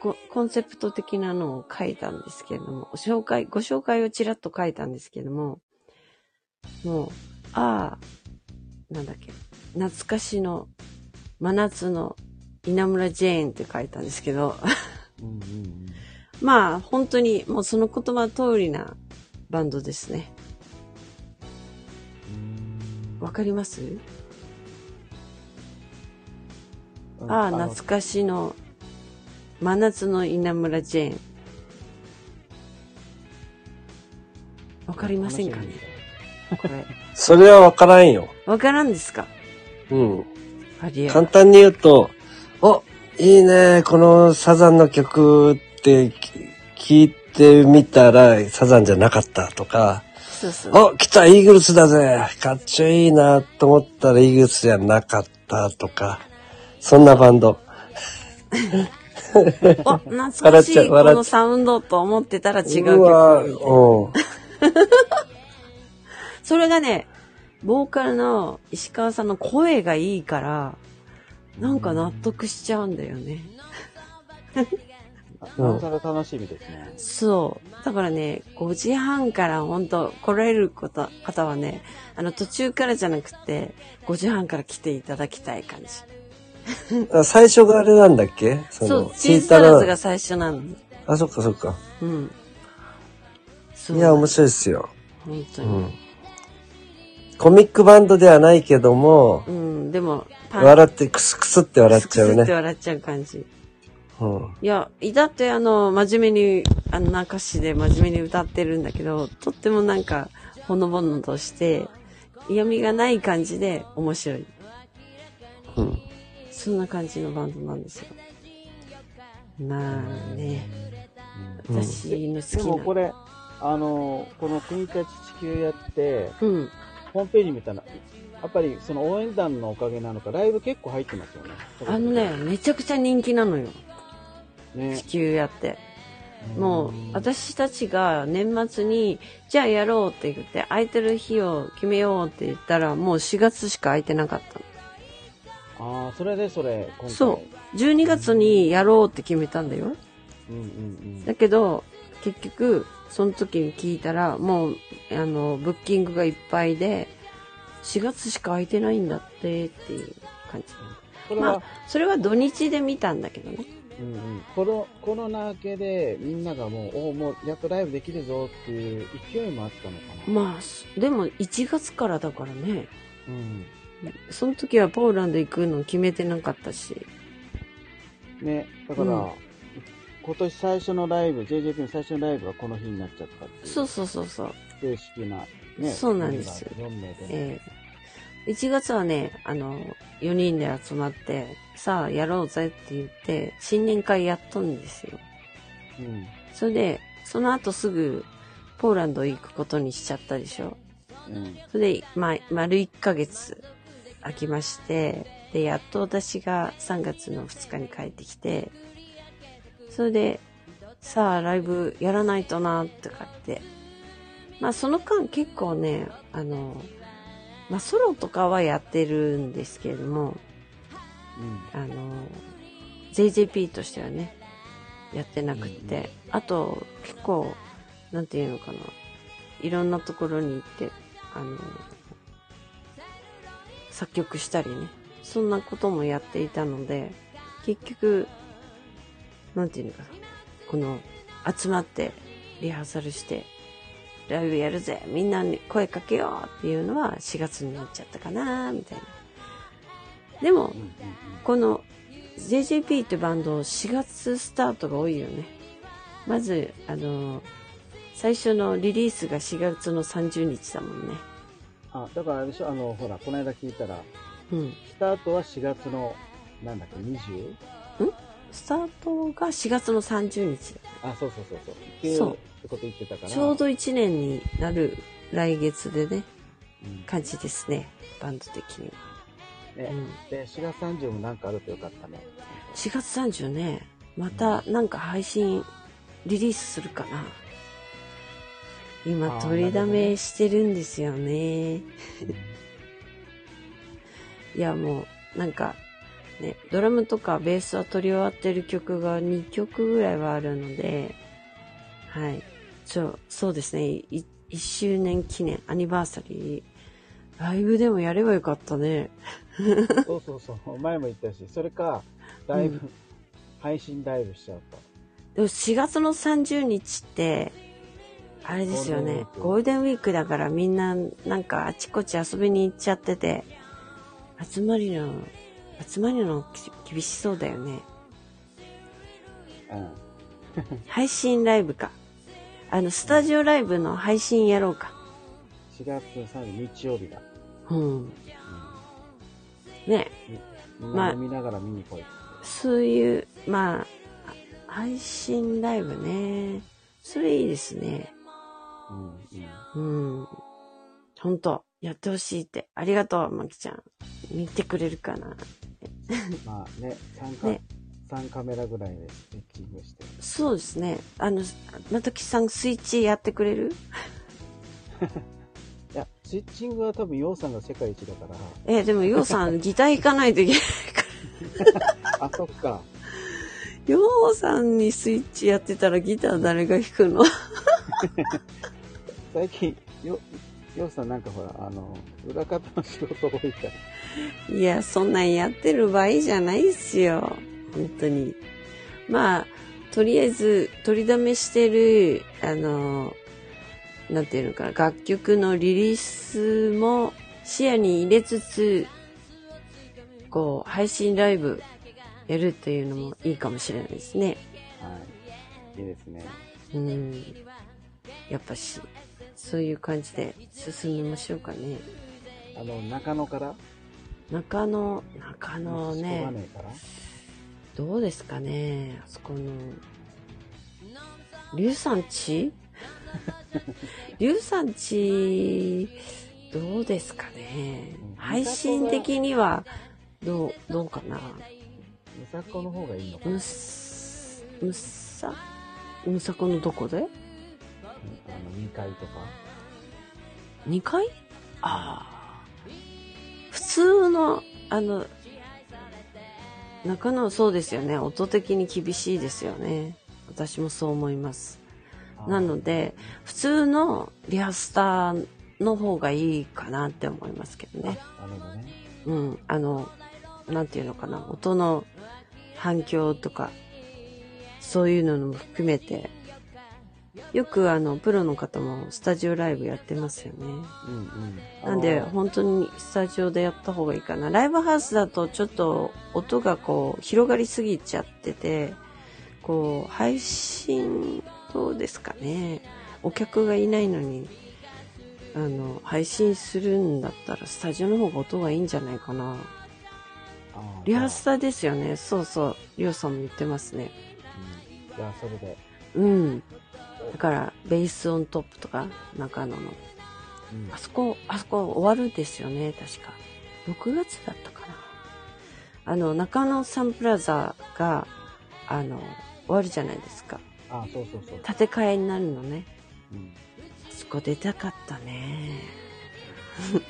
ココンセプト的なのを書いたんですけれども、ご紹介、ご紹介をちらっと書いたんですけれども、もう、ああ、なんだっけ、懐かしの真夏の稲村ジェーンって書いたんですけど、うんうんうん。まあ、本当にもうその言葉通りなバンドですね。わかります？うんああ、の懐かしの真夏の稲村ジェーン。わかりませんかねこれ。それはわからんよ。わからんですか？うん。ありえ簡単に言うと、お、いいね、このサザンの曲、ってき聞いてみたらサザンじゃなかったとか、そうそう。お、来たイーグルスだぜかっちょいいなと思ったらイーグルスじゃなかったとか、そんなバンド。お、懐かしい、こ笑っちゃう笑っちゃうのサウンドと思ってたら違ううわ曲。うん。それがね、ボーカルの石川さんの声がいいから、なんか納得しちゃうんだよね。なおさら楽しみですね。そう。だからね、5時半から本当来られる方方はね、あの途中からじゃなくて、5時半から来ていただきたい感じ。あ最初があれなんだっけ？そのそう、チーズサラズが最初なの。あ、そっかそっか。うん。そう。いや、面白いですよ。本当に。うん。コミックバンドではないけども、うん、でも、笑ってクスクスって笑っちゃうクスクスってね。笑っちゃう感じ。うん。いや、だってあの、真面目に、あの、歌詞で真面目に歌ってるんだけど、とってもなんか、ほのぼのとして、嫌味がない感じで面白い。うん。そんな感じのバンドなんですよ。まあね、うん私ので好きな。もこれ、あの、この国立地球やって、うん。ホームページ見たら、やっぱりその応援団のおかげなのか、ライブ結構入ってますよね。あのね、めちゃくちゃ人気なのよ。ね地。球やって。もう、私たちが年末に、じゃあやろうって言って、空いてる日を決めようって言ったら、もう4月しか空いてなかったの。ああ、それでそれ。そう。12月にやろうって決めたんだよ。うんうんだけど、結局、その時に聞いたら、もう、あの、ブッキングがいっぱいで、4月しか空いてないんだって、っていう感じ。まあ、それは土日で見たんだけどね。うんうん、コロコロナ明けでみんながもう、おもうやっとライブできるぞっていう勢いもあったのかな。まあ、すでも1月からだからね。うん。その時はポーランド行くの決めてなかったし。ね、だから、うん今年最初のライブ、JJP の最初のライブがこの日になっちゃったっていう。そうそうそうそう。正式な、ね。そうなんです4名で。えー、1月はね、あの、4人で集まって、さあやろうぜって言って、新年会やったんですよ。うん。それで、その後すぐ、ポーランド行くことにしちゃったでしょ。うん。それで、まあ、丸1ヶ月空きまして、で、やっと私が3月の2日に帰ってきて、それで、さあ、ライブやらないとな、とかって。まあ、その間結構ね、あの、まあ、ソロとかはやってるんですけれども、うん。あの、JJP としてはね、やってなくって、あと、結構、なんていうのかな、いろんなところに行って、あの、作曲したりね、そんなこともやっていたので、結局、なんていうのかな、この、集まって、リハーサルして、ライブやるぜみんなに声かけようっていうのは4月になっちゃったかなみたいな。でもこの JJP ってバンド4月スタートが多いよね。まず、あの、最初のリリースが4月の30日だもんね。あ、だからあれでしょ、あの、ほら、この間聞いたら、うん。スタートは4月の、なんだっけ、20? スタートが4月の30日だ。あ、そうそうそうそう。っていうそうこと言ってたから。ちょうど1年になる来月でね、うん感じですね。バンド的には。ねうんで、4月30もなんかあるとよかったね。4月30ね、またなんか配信リリースするかな。今取りだめしてるんですよね。いやもうなんかね、ドラムとかベースは取り終わってる曲が2曲ぐらいはあるので、はい。ちょ、そうですね、い1周年記念、アニバーサリー、ライブでもやればよかったね。そうそうそう。前も言ったし、それか、ライブ、う配信ライブしちゃうと。でも4月の30日って、あれですよね。ゴールデンウィークだからみんななんかあちこち遊びに行っちゃってて、集まりの、集まりのき厳しそうだよね。うん。配信ライブか。あの、スタジオライブの配信やろうか。4月30日曜日だ。うん。ねみんまあな飲みながら見に来いって。そういう、まあ、配信ライブね。それいいですね。うんうん。うん。ほんと、やってほしいって。ありがとう、まきちゃん。見てくれるかな。まあね、3カ、ね三カメラぐらいでセッティングして。そうですね。あの、まときさんスイッチやってくれる？いや、スイッチングは多分、ヨウさんが世界一だから。え、でも、ようさん、ギター弾かないといけないから。あ、そっか。ようさんにスイッチやってたらギター誰が弾くの？最近、よ、ヨウさんなんかほら、あの、裏方の仕事多いから。いや、そんなんやってる場合じゃないっすよ。本当に。まあ、とりあえず、取りだめしてる、あの、なんていうのかな、楽曲のリリースも視野に入れつつ、こう、配信ライブやるっていうのもいいかもしれないですね。はい。いいですね。うん。やっぱし、そういう感じで進みましょうかね。あの、中野から？中野、中野ね、ねどうですかね、あそこの、龍山地 龍山地、どうですかね。うん。配信的には、どう、どうかな。むさこの方がいいのかな。むす、むさ、むさこのどこで？うんあの、2階とか。2階？ああ。普通の、あの、中野そうですよね。音的に厳しいですよね。私もそう思います。なので、普通のリハスターの方がいいかなって思いますけどね。なるほどね。うん。あの、なんていうのかな。音の反響とか、そういうのも含めて、よくあの、プロの方もスタジオライブやってますよね。うんうん。なんで、本当にスタジオでやった方がいいかな。ライブハウスだとちょっと音がこう、広がりすぎちゃってて、こう、配信、どうですかね。お客がいないのに、あの、配信するんだったら、スタジオの方が音がいいんじゃないかな。リハーサルですよね。そうそう。りょうさんも言ってますね。うんじゃあ、それで。うん。だから、ベースオントップとか、中野の。うんあそこ、あそこ終わるんですよね、確か。6月だったかな。あの、中野サンプラザが、あの、終わるじゃないですか。あ、そうそうそう。建て替えになるのね。うん。あそこ出たかったね。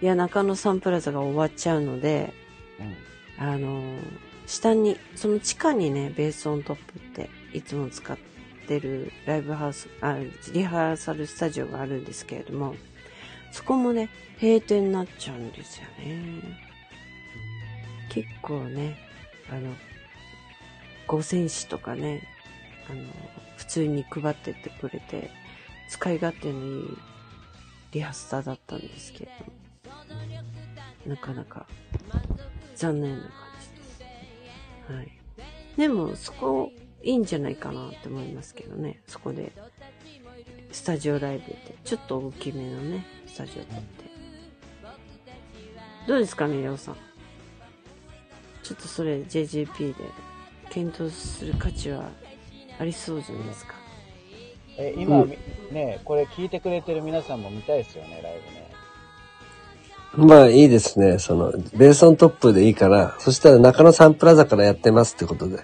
いや、中野サンプラザが終わっちゃうので、うん。あの、下に、その地下にね、ベースオントップっていつも使ってるライブハウス、あ、リハーサルスタジオがあるんですけれども、そこもね、閉店になっちゃうんですよね。結構ね、あの、五線紙とかね、あの、普通に配ってってくれて、使い勝手のいいリハスタだったんですけれども、なかなか残念な感じです。はい。でも、そこ、いいんじゃないかなって思いますけどね。そこで、スタジオライブって、ちょっと大きめのね、スタジオだって。どうですかね、りょうさん。ちょっとそれ JJP で検討する価値はありそうじゃないですか。え、今、うんみね、これ聞いてくれてる皆さんも見たいですよね、ライブね。まあいいですね。その、ベースオントップでいいから、そしたら中野サンプラザからやってますってことで。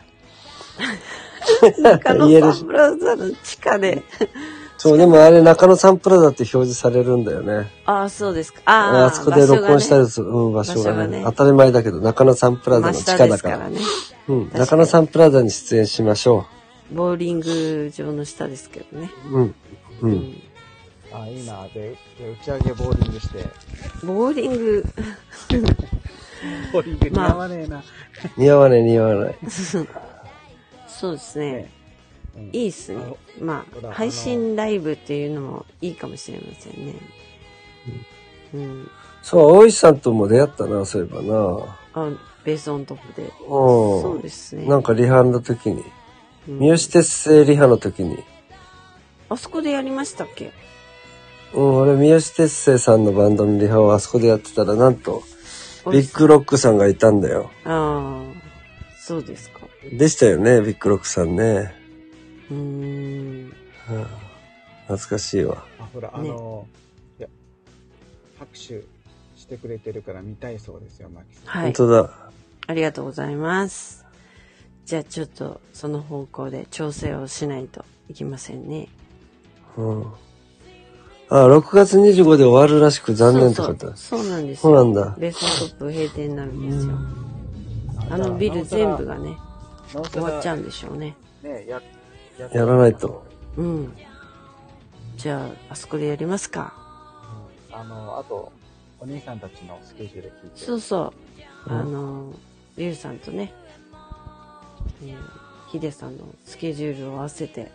中野サンプラザの地下で。そう、でもあれ中野サンプラザって表示されるんだよね。ああ、そうですか。ああ、あそこで録音した場りする、うん、場所がね当たり前だけど、中野サンプラザの地下だから。ね。うん、中野サンプラザに出演しましょボーリング場の下ですけどね。う。うん。う。うんん。あ、いいな。で、で打ち上げボーリングして。ボーリング、ボーリング似合わねえな。似合わない似合わない。そうですね。ねうんいいっすね。まあ、配信ライブっていうのもいいかもしれませんね。うん。そう、大石さんとも出会ったな、そういえばな。あ、ベースオントップで。そううですね。ん。なんかリハの時に、うん三好鉄星リハの時に、あそこでやりましたっけ？うん、俺、三好鉄星さんのバンドのリハをあそこでやってたら、なんと、ビッグロックさんがいたんだよ。ああ、そうですか。でしたよね、ビッグロックさんね。うーん。うん懐かしいわ。あ、ほら、あの、いや、拍手してくれてるから見たいそうですよ、マキさん。はい本。当だ。ありがとうございます。じゃあちょっとその方向で調整をしないといけませんね。うん。あ、6月25で終わるらしく残念ってそうことそうそうなんですそうよ。なんだ。ベーストップ閉店になるんですよ。あのビル全部がね、終わっちゃうんでしょうね。ね、や、ややらないと。うん。じゃあ、あそこでやりますか。あの、あと、お兄さんたちのスケジュール聞いて。そうそう。うんあの、リュウさんとね、えーヒデさんのスケジュールを合わせて、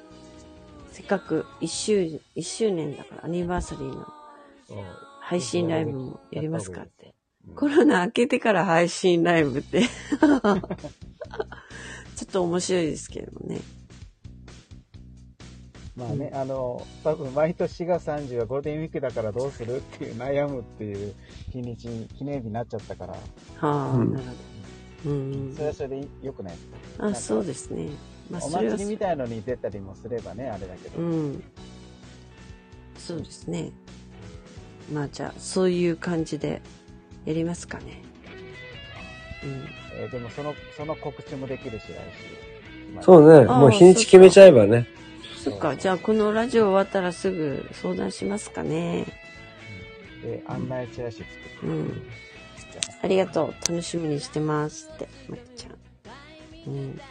せっかく一周、一周年だからアニバーサリーの配信ライブもやりますかって。うんコロナ明けてから配信ライブって。ちょっと面白いですけどもね。まあね、あの、多分毎年4月30はゴールデンウィークだからどうするっていう悩むっていう日にちに、記念日になっちゃったから、はあ、うんなるほど。うんそれはそれで良くないですか？あ、そうですね。まあ、お祭りみたいのに出たりもすればね、あれだけど。うん。そうですね。まあじゃあ、そういう感じでやりますかね。うん。えーでもその、その告知もできるし、来週。まあそうね。もう日にち決めちゃえばね。そっか、じゃあこのラジオ終わったらすぐ相談しますかね。で、案内チラシ作って。うん。ありがとう。楽しみにしてますって、まきちゃん。うん。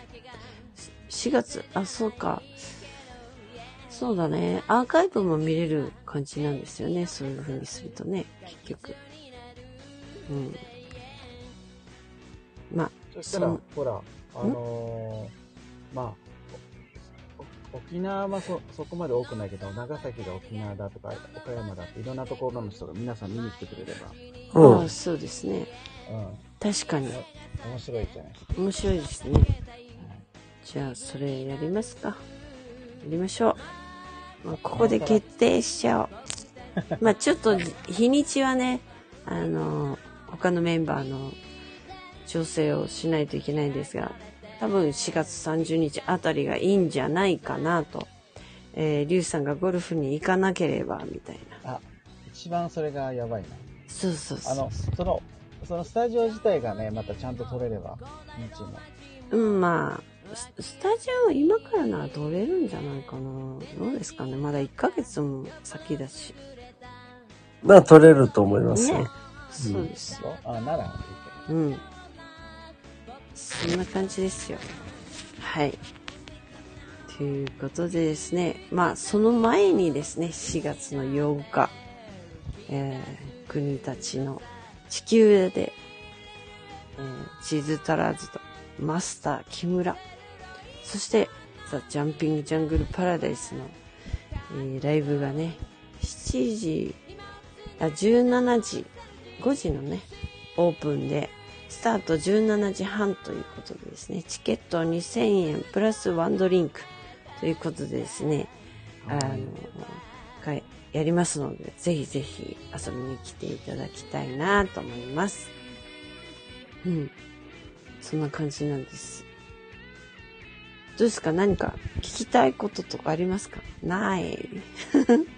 4月、あ、そうか。そうだね。アーカイブも見れる感じなんですよね。そういう風にするとね、結局。うん。まあ、そしたらほら、あのーまあ、お沖縄はそ、そこまで多くないけど、長崎が沖縄だとか、岡山だっていろんなところの人が皆さん見に来てくれれば、うんああ、そうですね。うん、確かに。面白いじゃないですか。面白いですね。じゃあ、それやりますか。やりましょう。まあここで決定しちゃおう。まあちょっと日にちはね、あの、他のメンバーの調整をしないといけないんですが、多分4月30日あたりがいいんじゃないかなと。えー、リュウさんがゴルフに行かなければ、みたいな。あ、一番それがやばいな。そうそうそう。あの、その、そのスタジオ自体がね、またちゃんと撮れれば、日も。うん、まあ、ススタジオは今からなら取れるんじゃないかな。どうですかね。まだ1ヶ月も先だし。まあ取れると思いますよ。ね。そうですよ。あ、ならいいけうん。そんな感じですよ。はい。ということでですね。まあ、その前にですね、4月の8日、えー、国たちの地球で、えー、地図足らずと、マスター木村、そして、ザ・ジャンピング・ジャングル・パラダイスの、えーライブがね、7時、あ、17時、5時のね、オープンで、スタート17時半ということでですね、チケット2000円プラスワンドリンクということでですね、あの、かいやりますので、ぜひぜひ遊びに来ていただきたいなと思います。うん。そんな感じなんです。どうですか？何か聞きたいこととかありますか？ない。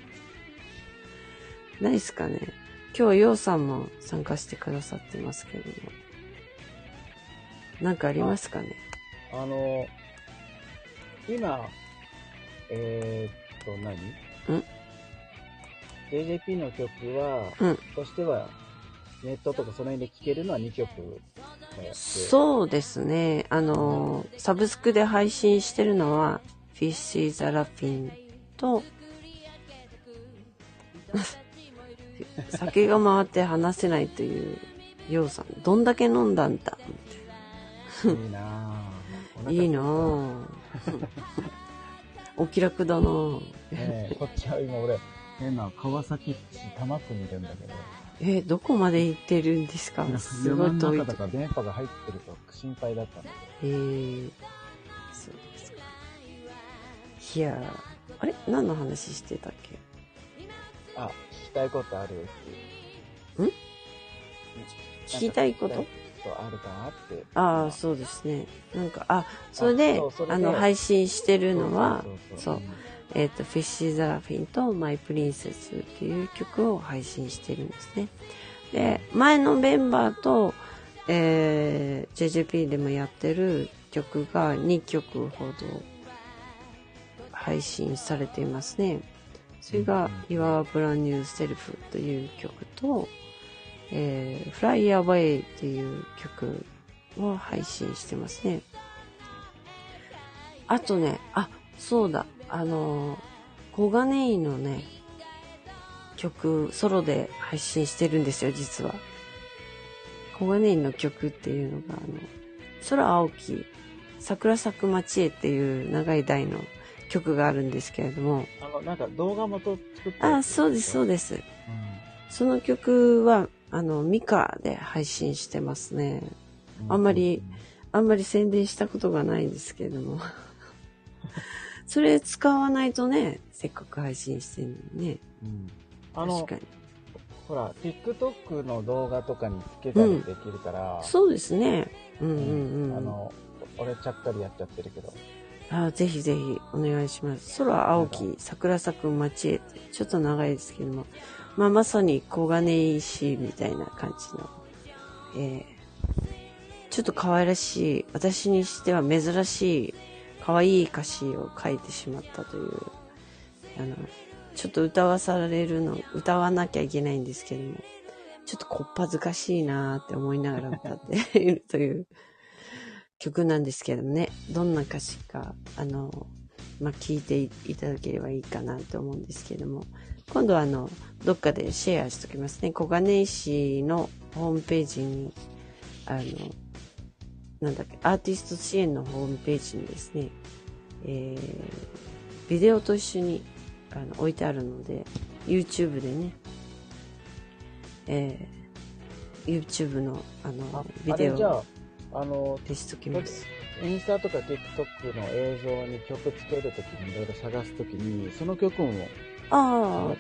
ないですかね今日、ようさんも参加してくださってますけれども。なんかありますかね？ど。あの、今、えー、っと何、ん ?JJP の曲は、うんとしては、ネットとかその辺で聴けるのは2曲。そうですね。あの、サブスクで配信してるのは、Fish is a Laughing と、酒が回って話せないという、ようさん。どんだけ飲んだんだ？いいなぁ。いいなぁ。お気楽だなえこっちは今俺、変な川崎市多摩区にいるんだけど、えーどこまで行ってるんですか？すご山い遠い中だ。から電波が入ってると心配だったんだけえー、そうですか。いやー、あれ？何の話してたっけ？ど、あ、聞きたいことあるう。聞きたいこと？聞とあるかなって。ああ、そうですね。なんか、あ、それで、そうそれであの、配信してるのは、そうんえっ、と、フィッシー・ザ・ラフィンとマイ・プリンセスっていう曲を配信してるんですね。で、前のメンバーと、えー、JJP でもやってる曲が2曲ほど配信されていますね。それが、Your Brand New Self という曲と、えー、Fly Away っていう曲を配信してますね。あとね、あ、そうだ、あの、小金井のね、曲、ソロで配信してるんですよ、実は。小金井の曲っていうのが、あの、空青き、桜咲く街へっていう長い題の曲があるんですけれども、あの、なんか動画元作ってあ、そうです、そうです。うんその曲は、あの、ミカで配信してますね。あんまり、あんまり宣伝したことがないんですけれども。それ使わないとね、せっかく配信してるのにね。うんあの確かに。ほら、TikTok の動画とかにつけたりできるから、そうですね。うんうんうん。あの、俺ちゃっかりやっちゃってるけど。あぜひぜひお願いします。空青き桜咲く街へちょっと長いですけども。まあまさに小金井市みたいな感じの、えー、ちょっと可愛らしい、私にしては珍しい、可愛い歌詞を書いてしまったという、あの、ちょっと歌わされるの、歌わなきゃいけないんですけども、ちょっとこっぱずかしいなーって思いながら歌っているという曲なんですけどもね、どんな歌詞か、あの、まあ、聞いていただければいいかなと思うんですけども、今度はあの、どっかでシェアしときますね。小金井市のホームページに、あの、なんだっけ、アーティスト支援のホームページにですね、えー、ビデオと一緒にあの置いてあるので、YouTube でね、えー、YouTube のあのあ、ビデオあ、あの、消しときます。インスタとか TikTok の映像に曲つけるときにいろいろ探すときに、その曲もああ。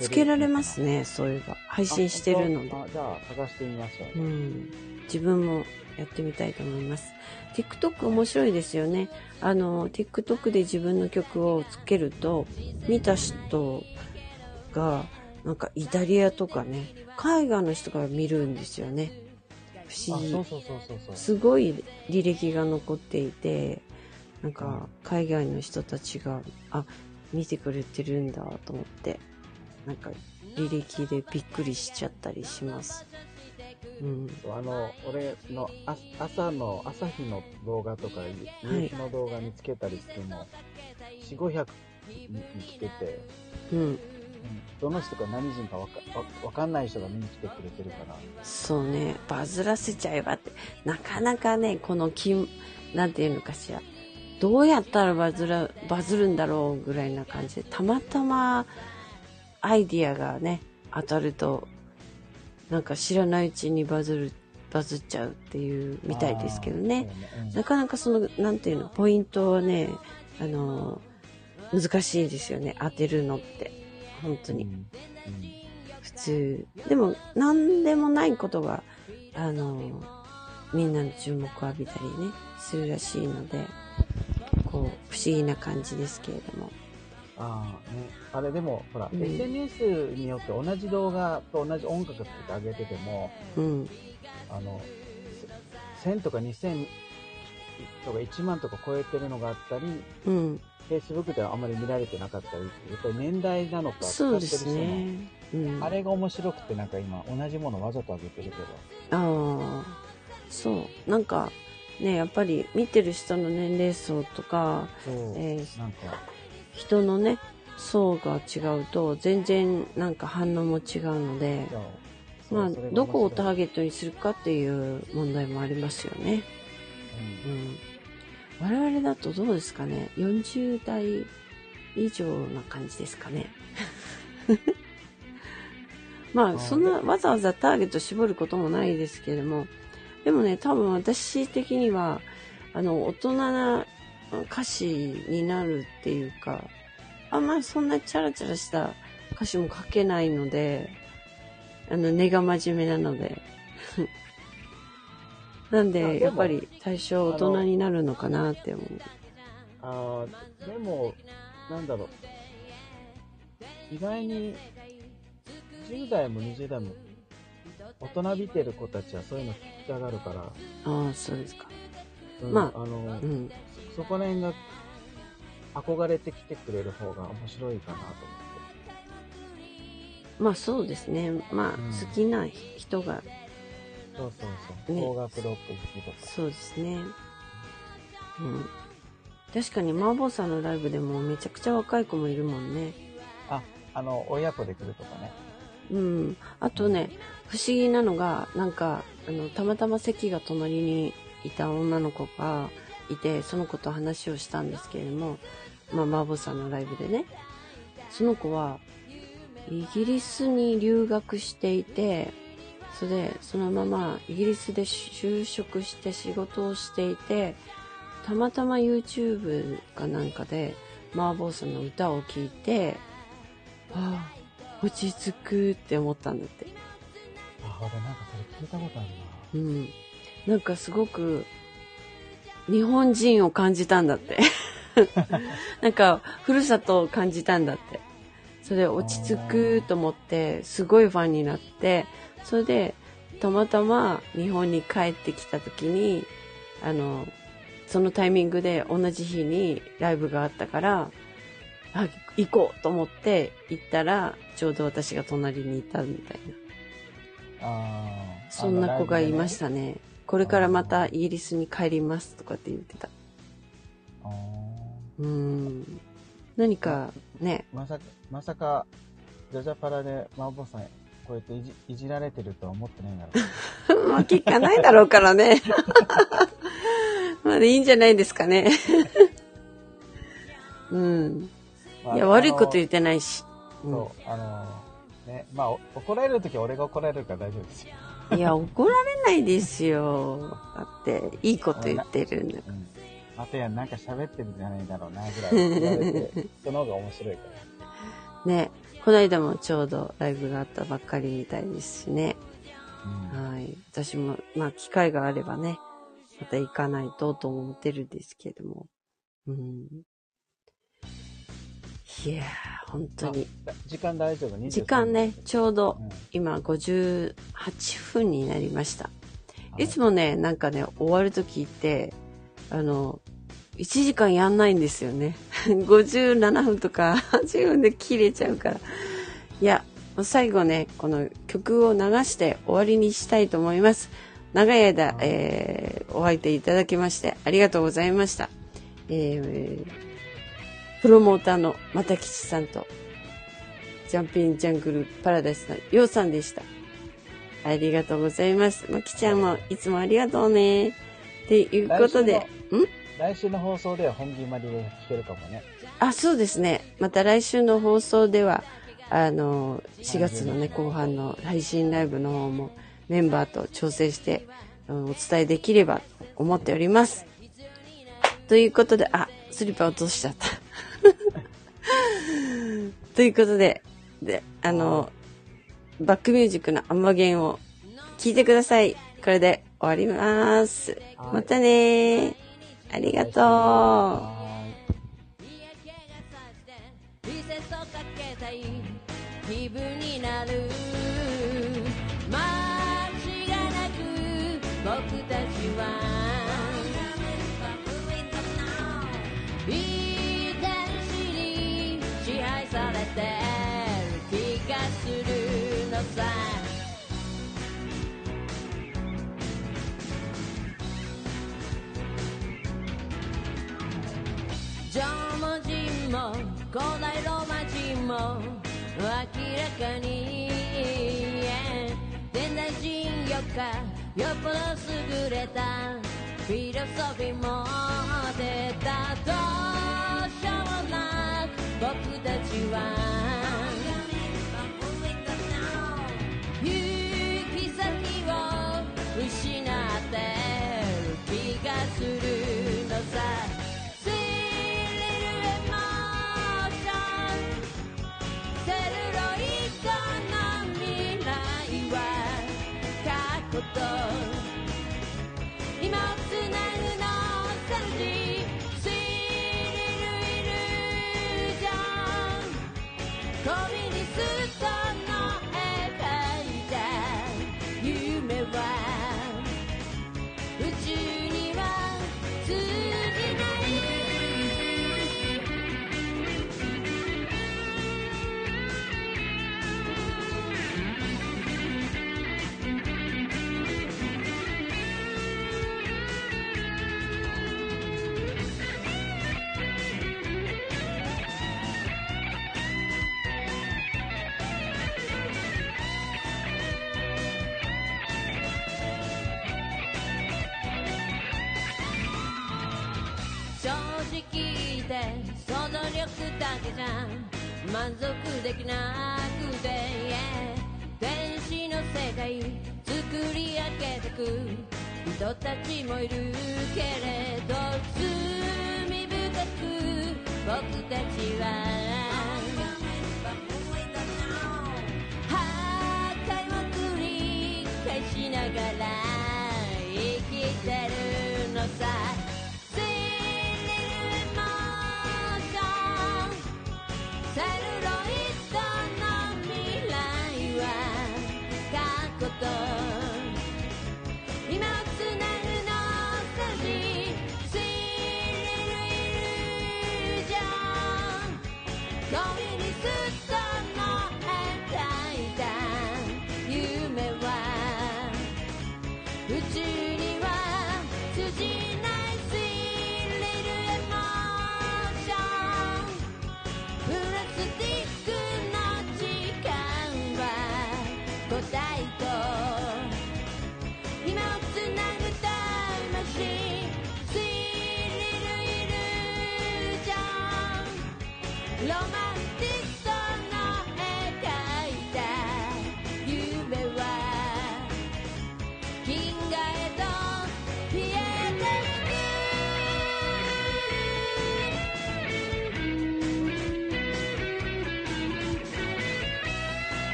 つけられますね、そういえば。配信してるので。あ、じゃあ探してみましょう。うん。自分もやってみたいと思います。TikTok 面白いですよね。あの、TikTok で自分の曲をつけると、見た人が、なんかイタリアとかね、海外の人が見るんですよね。不あ、思議。そうそうそうそうそう。すごい履歴が残っていて、なんか海外の人たちが、あ、見てくれてるんだと思って、なんか履歴でびっくりしちゃったりします。うん。あの、俺のあ朝の、朝日の動画とか、夕日の動画につけたりしても、4、500に来てて、うん。うんどの人か何人かわかわわかんない人が見に来てくれてるから、そうね、バズらせちゃえばって、なかなかね、この金、なんていうのかしら、どうやったらバズら、バズるんだろうぐらいな感じで、たまたまアイディアがね、当たると、なんか知らないうちにバズる、バズっちゃうっていうみたいですけどね。うなかなかその、なんていうの、ポイントはね、あの、難しいですよね、当てるのって。本当に。うんうん普通。でも、なんでもないことが、あの、みんなの注目を浴びたりね、するらしいので、こう、不思議な感じですけれども。ああ、ね。あれでも、ほら、うん SNS によって同じ動画と同じ音楽って上げてても、うん。あの、せ1000とか2000とか1万とか超えてるのがあったり、うん。Facebook ではあんまり見られてなかったり、やっぱり年代なのか、そうですね。うん。あれが面白くてなんか今同じものわざと上げてるけど。ああ、そう。なんか、ね、やっぱり見てる人の年齢層とか。えーなんか、人のね、層が違うと、全然なんか反応も違うので、まあどこをター面ゲットにするかっていう問題もありますよね。白いうん。我々だとどうですかね ?40 代以上な感じですかね？まあ、ーそんなわざわざターゲット絞ることもないですけれども、でもね、多分私的には、あの、大人な歌詞になるっていうか、あんまりそんなチャラチャラした歌詞も書けないので、あの、根が真面目なので、なんで、やっぱり最初大人になるのかなって思う。あーでも、なんだろう。意外に、10代も20代も、大人びてる子たちはそういうの聞きたがるから、ああ、そうですか。うんまあの、うん。そこら辺が憧れてきてくれる方が面白いかなと思って。まあそうですね。まあ、うん好きな人が、そうそうそう。ね邦楽ロック好きとか。そうですね。うん。確かに、マーボーさんのライブでもめちゃくちゃ若い子もいるもんね。あ、あの、親子で来るとかね。うん。あとね、不思議なのが、なんか、あの、たまたま席が隣にいた女の子がいて、その子と話をしたんですけれども、まあ、マーボーさんのライブでね、その子は、イギリスに留学していて、それで、そのままイギリスで就職して仕事をしていて、たまたま YouTube かなんかで、マーボーさんの歌を聴いて、ああ、落ち着くって思ったんだって。あ、俺なんかそれ聞いたことあるな。うん。なんかすごく、日本人を感じたんだって。なんか、ふるさとを感じたんだって。それで落ち着くと思って、すごいファンになって、それで、たまたま日本に帰ってきた時に、あの、そのタイミングで同じ日にライブがあったから、あ、行こうと思って行ったら、ちょうど私が隣にいたみたいな。あーそんな子がいまし。あたね。これからまたイギリスに帰りますとかって言ってた。のライブでねうーん。何かね、まさか、まさか、ジャジャパラでマーボーさん、こうやっていじいじられてるとは思ってないんだろう。まあ聞かないだろうからね。まあいいんじゃないですかね。うん。まあいや、悪いことあ言ってないし。そう、あのーね、まあ、お怒られるときは俺が怒られるから大丈夫ですよ。ん、いや、怒られないですよ。だって、いいこと言ってるんだかうん。またや、なんか喋ってるんじゃないだろうな、ぐらい言われて、その方が面白いから。ら。ね。この間もちょうどライブがあったばっかりみたいですしね。うんはい。私も、まあ、機会があればね、また行かないとと思ってるんですけども。うん。いやー、本当に。あ時間大丈夫？23時間ね、ちょうどうん今58分になりました。はいいつもね、なんかね、終わるときって、あの、1時間やんないんですよね。57分とか8分で切れちゃうから。いや、最後ね、この曲を流して終わりにしたいと思います。長い間、えー、お相手いただきましてありがとうございました。えープロモーターの又吉さんと、ジャンピンジャングルパラダイスのようさんでした。ありがとうございます。まきちゃんもいつもありがとうね。っていうことで、ん？来週の放送では本気まりで聞けるかもね。あ、そうですね。また来週の放送では、あの、4月のね、後半の配信ライブの方もメンバーと調整して、うんお伝えできればと思っております。ということで、あ、スリッパ落としちゃった。ということで、で、あの、バックミュージックのアンバゲンを聞いてください。これで終わります。はいまたねー。ありがとう。も古代ローマ人も明らかに現代人よかよっぽど優れた。フィロソフィーも出た。どうしようもなく僕たちは love. 満足できなくて、yeah、天使の世界作り上げてく。人たちもいるけれど罪深く。僕たちは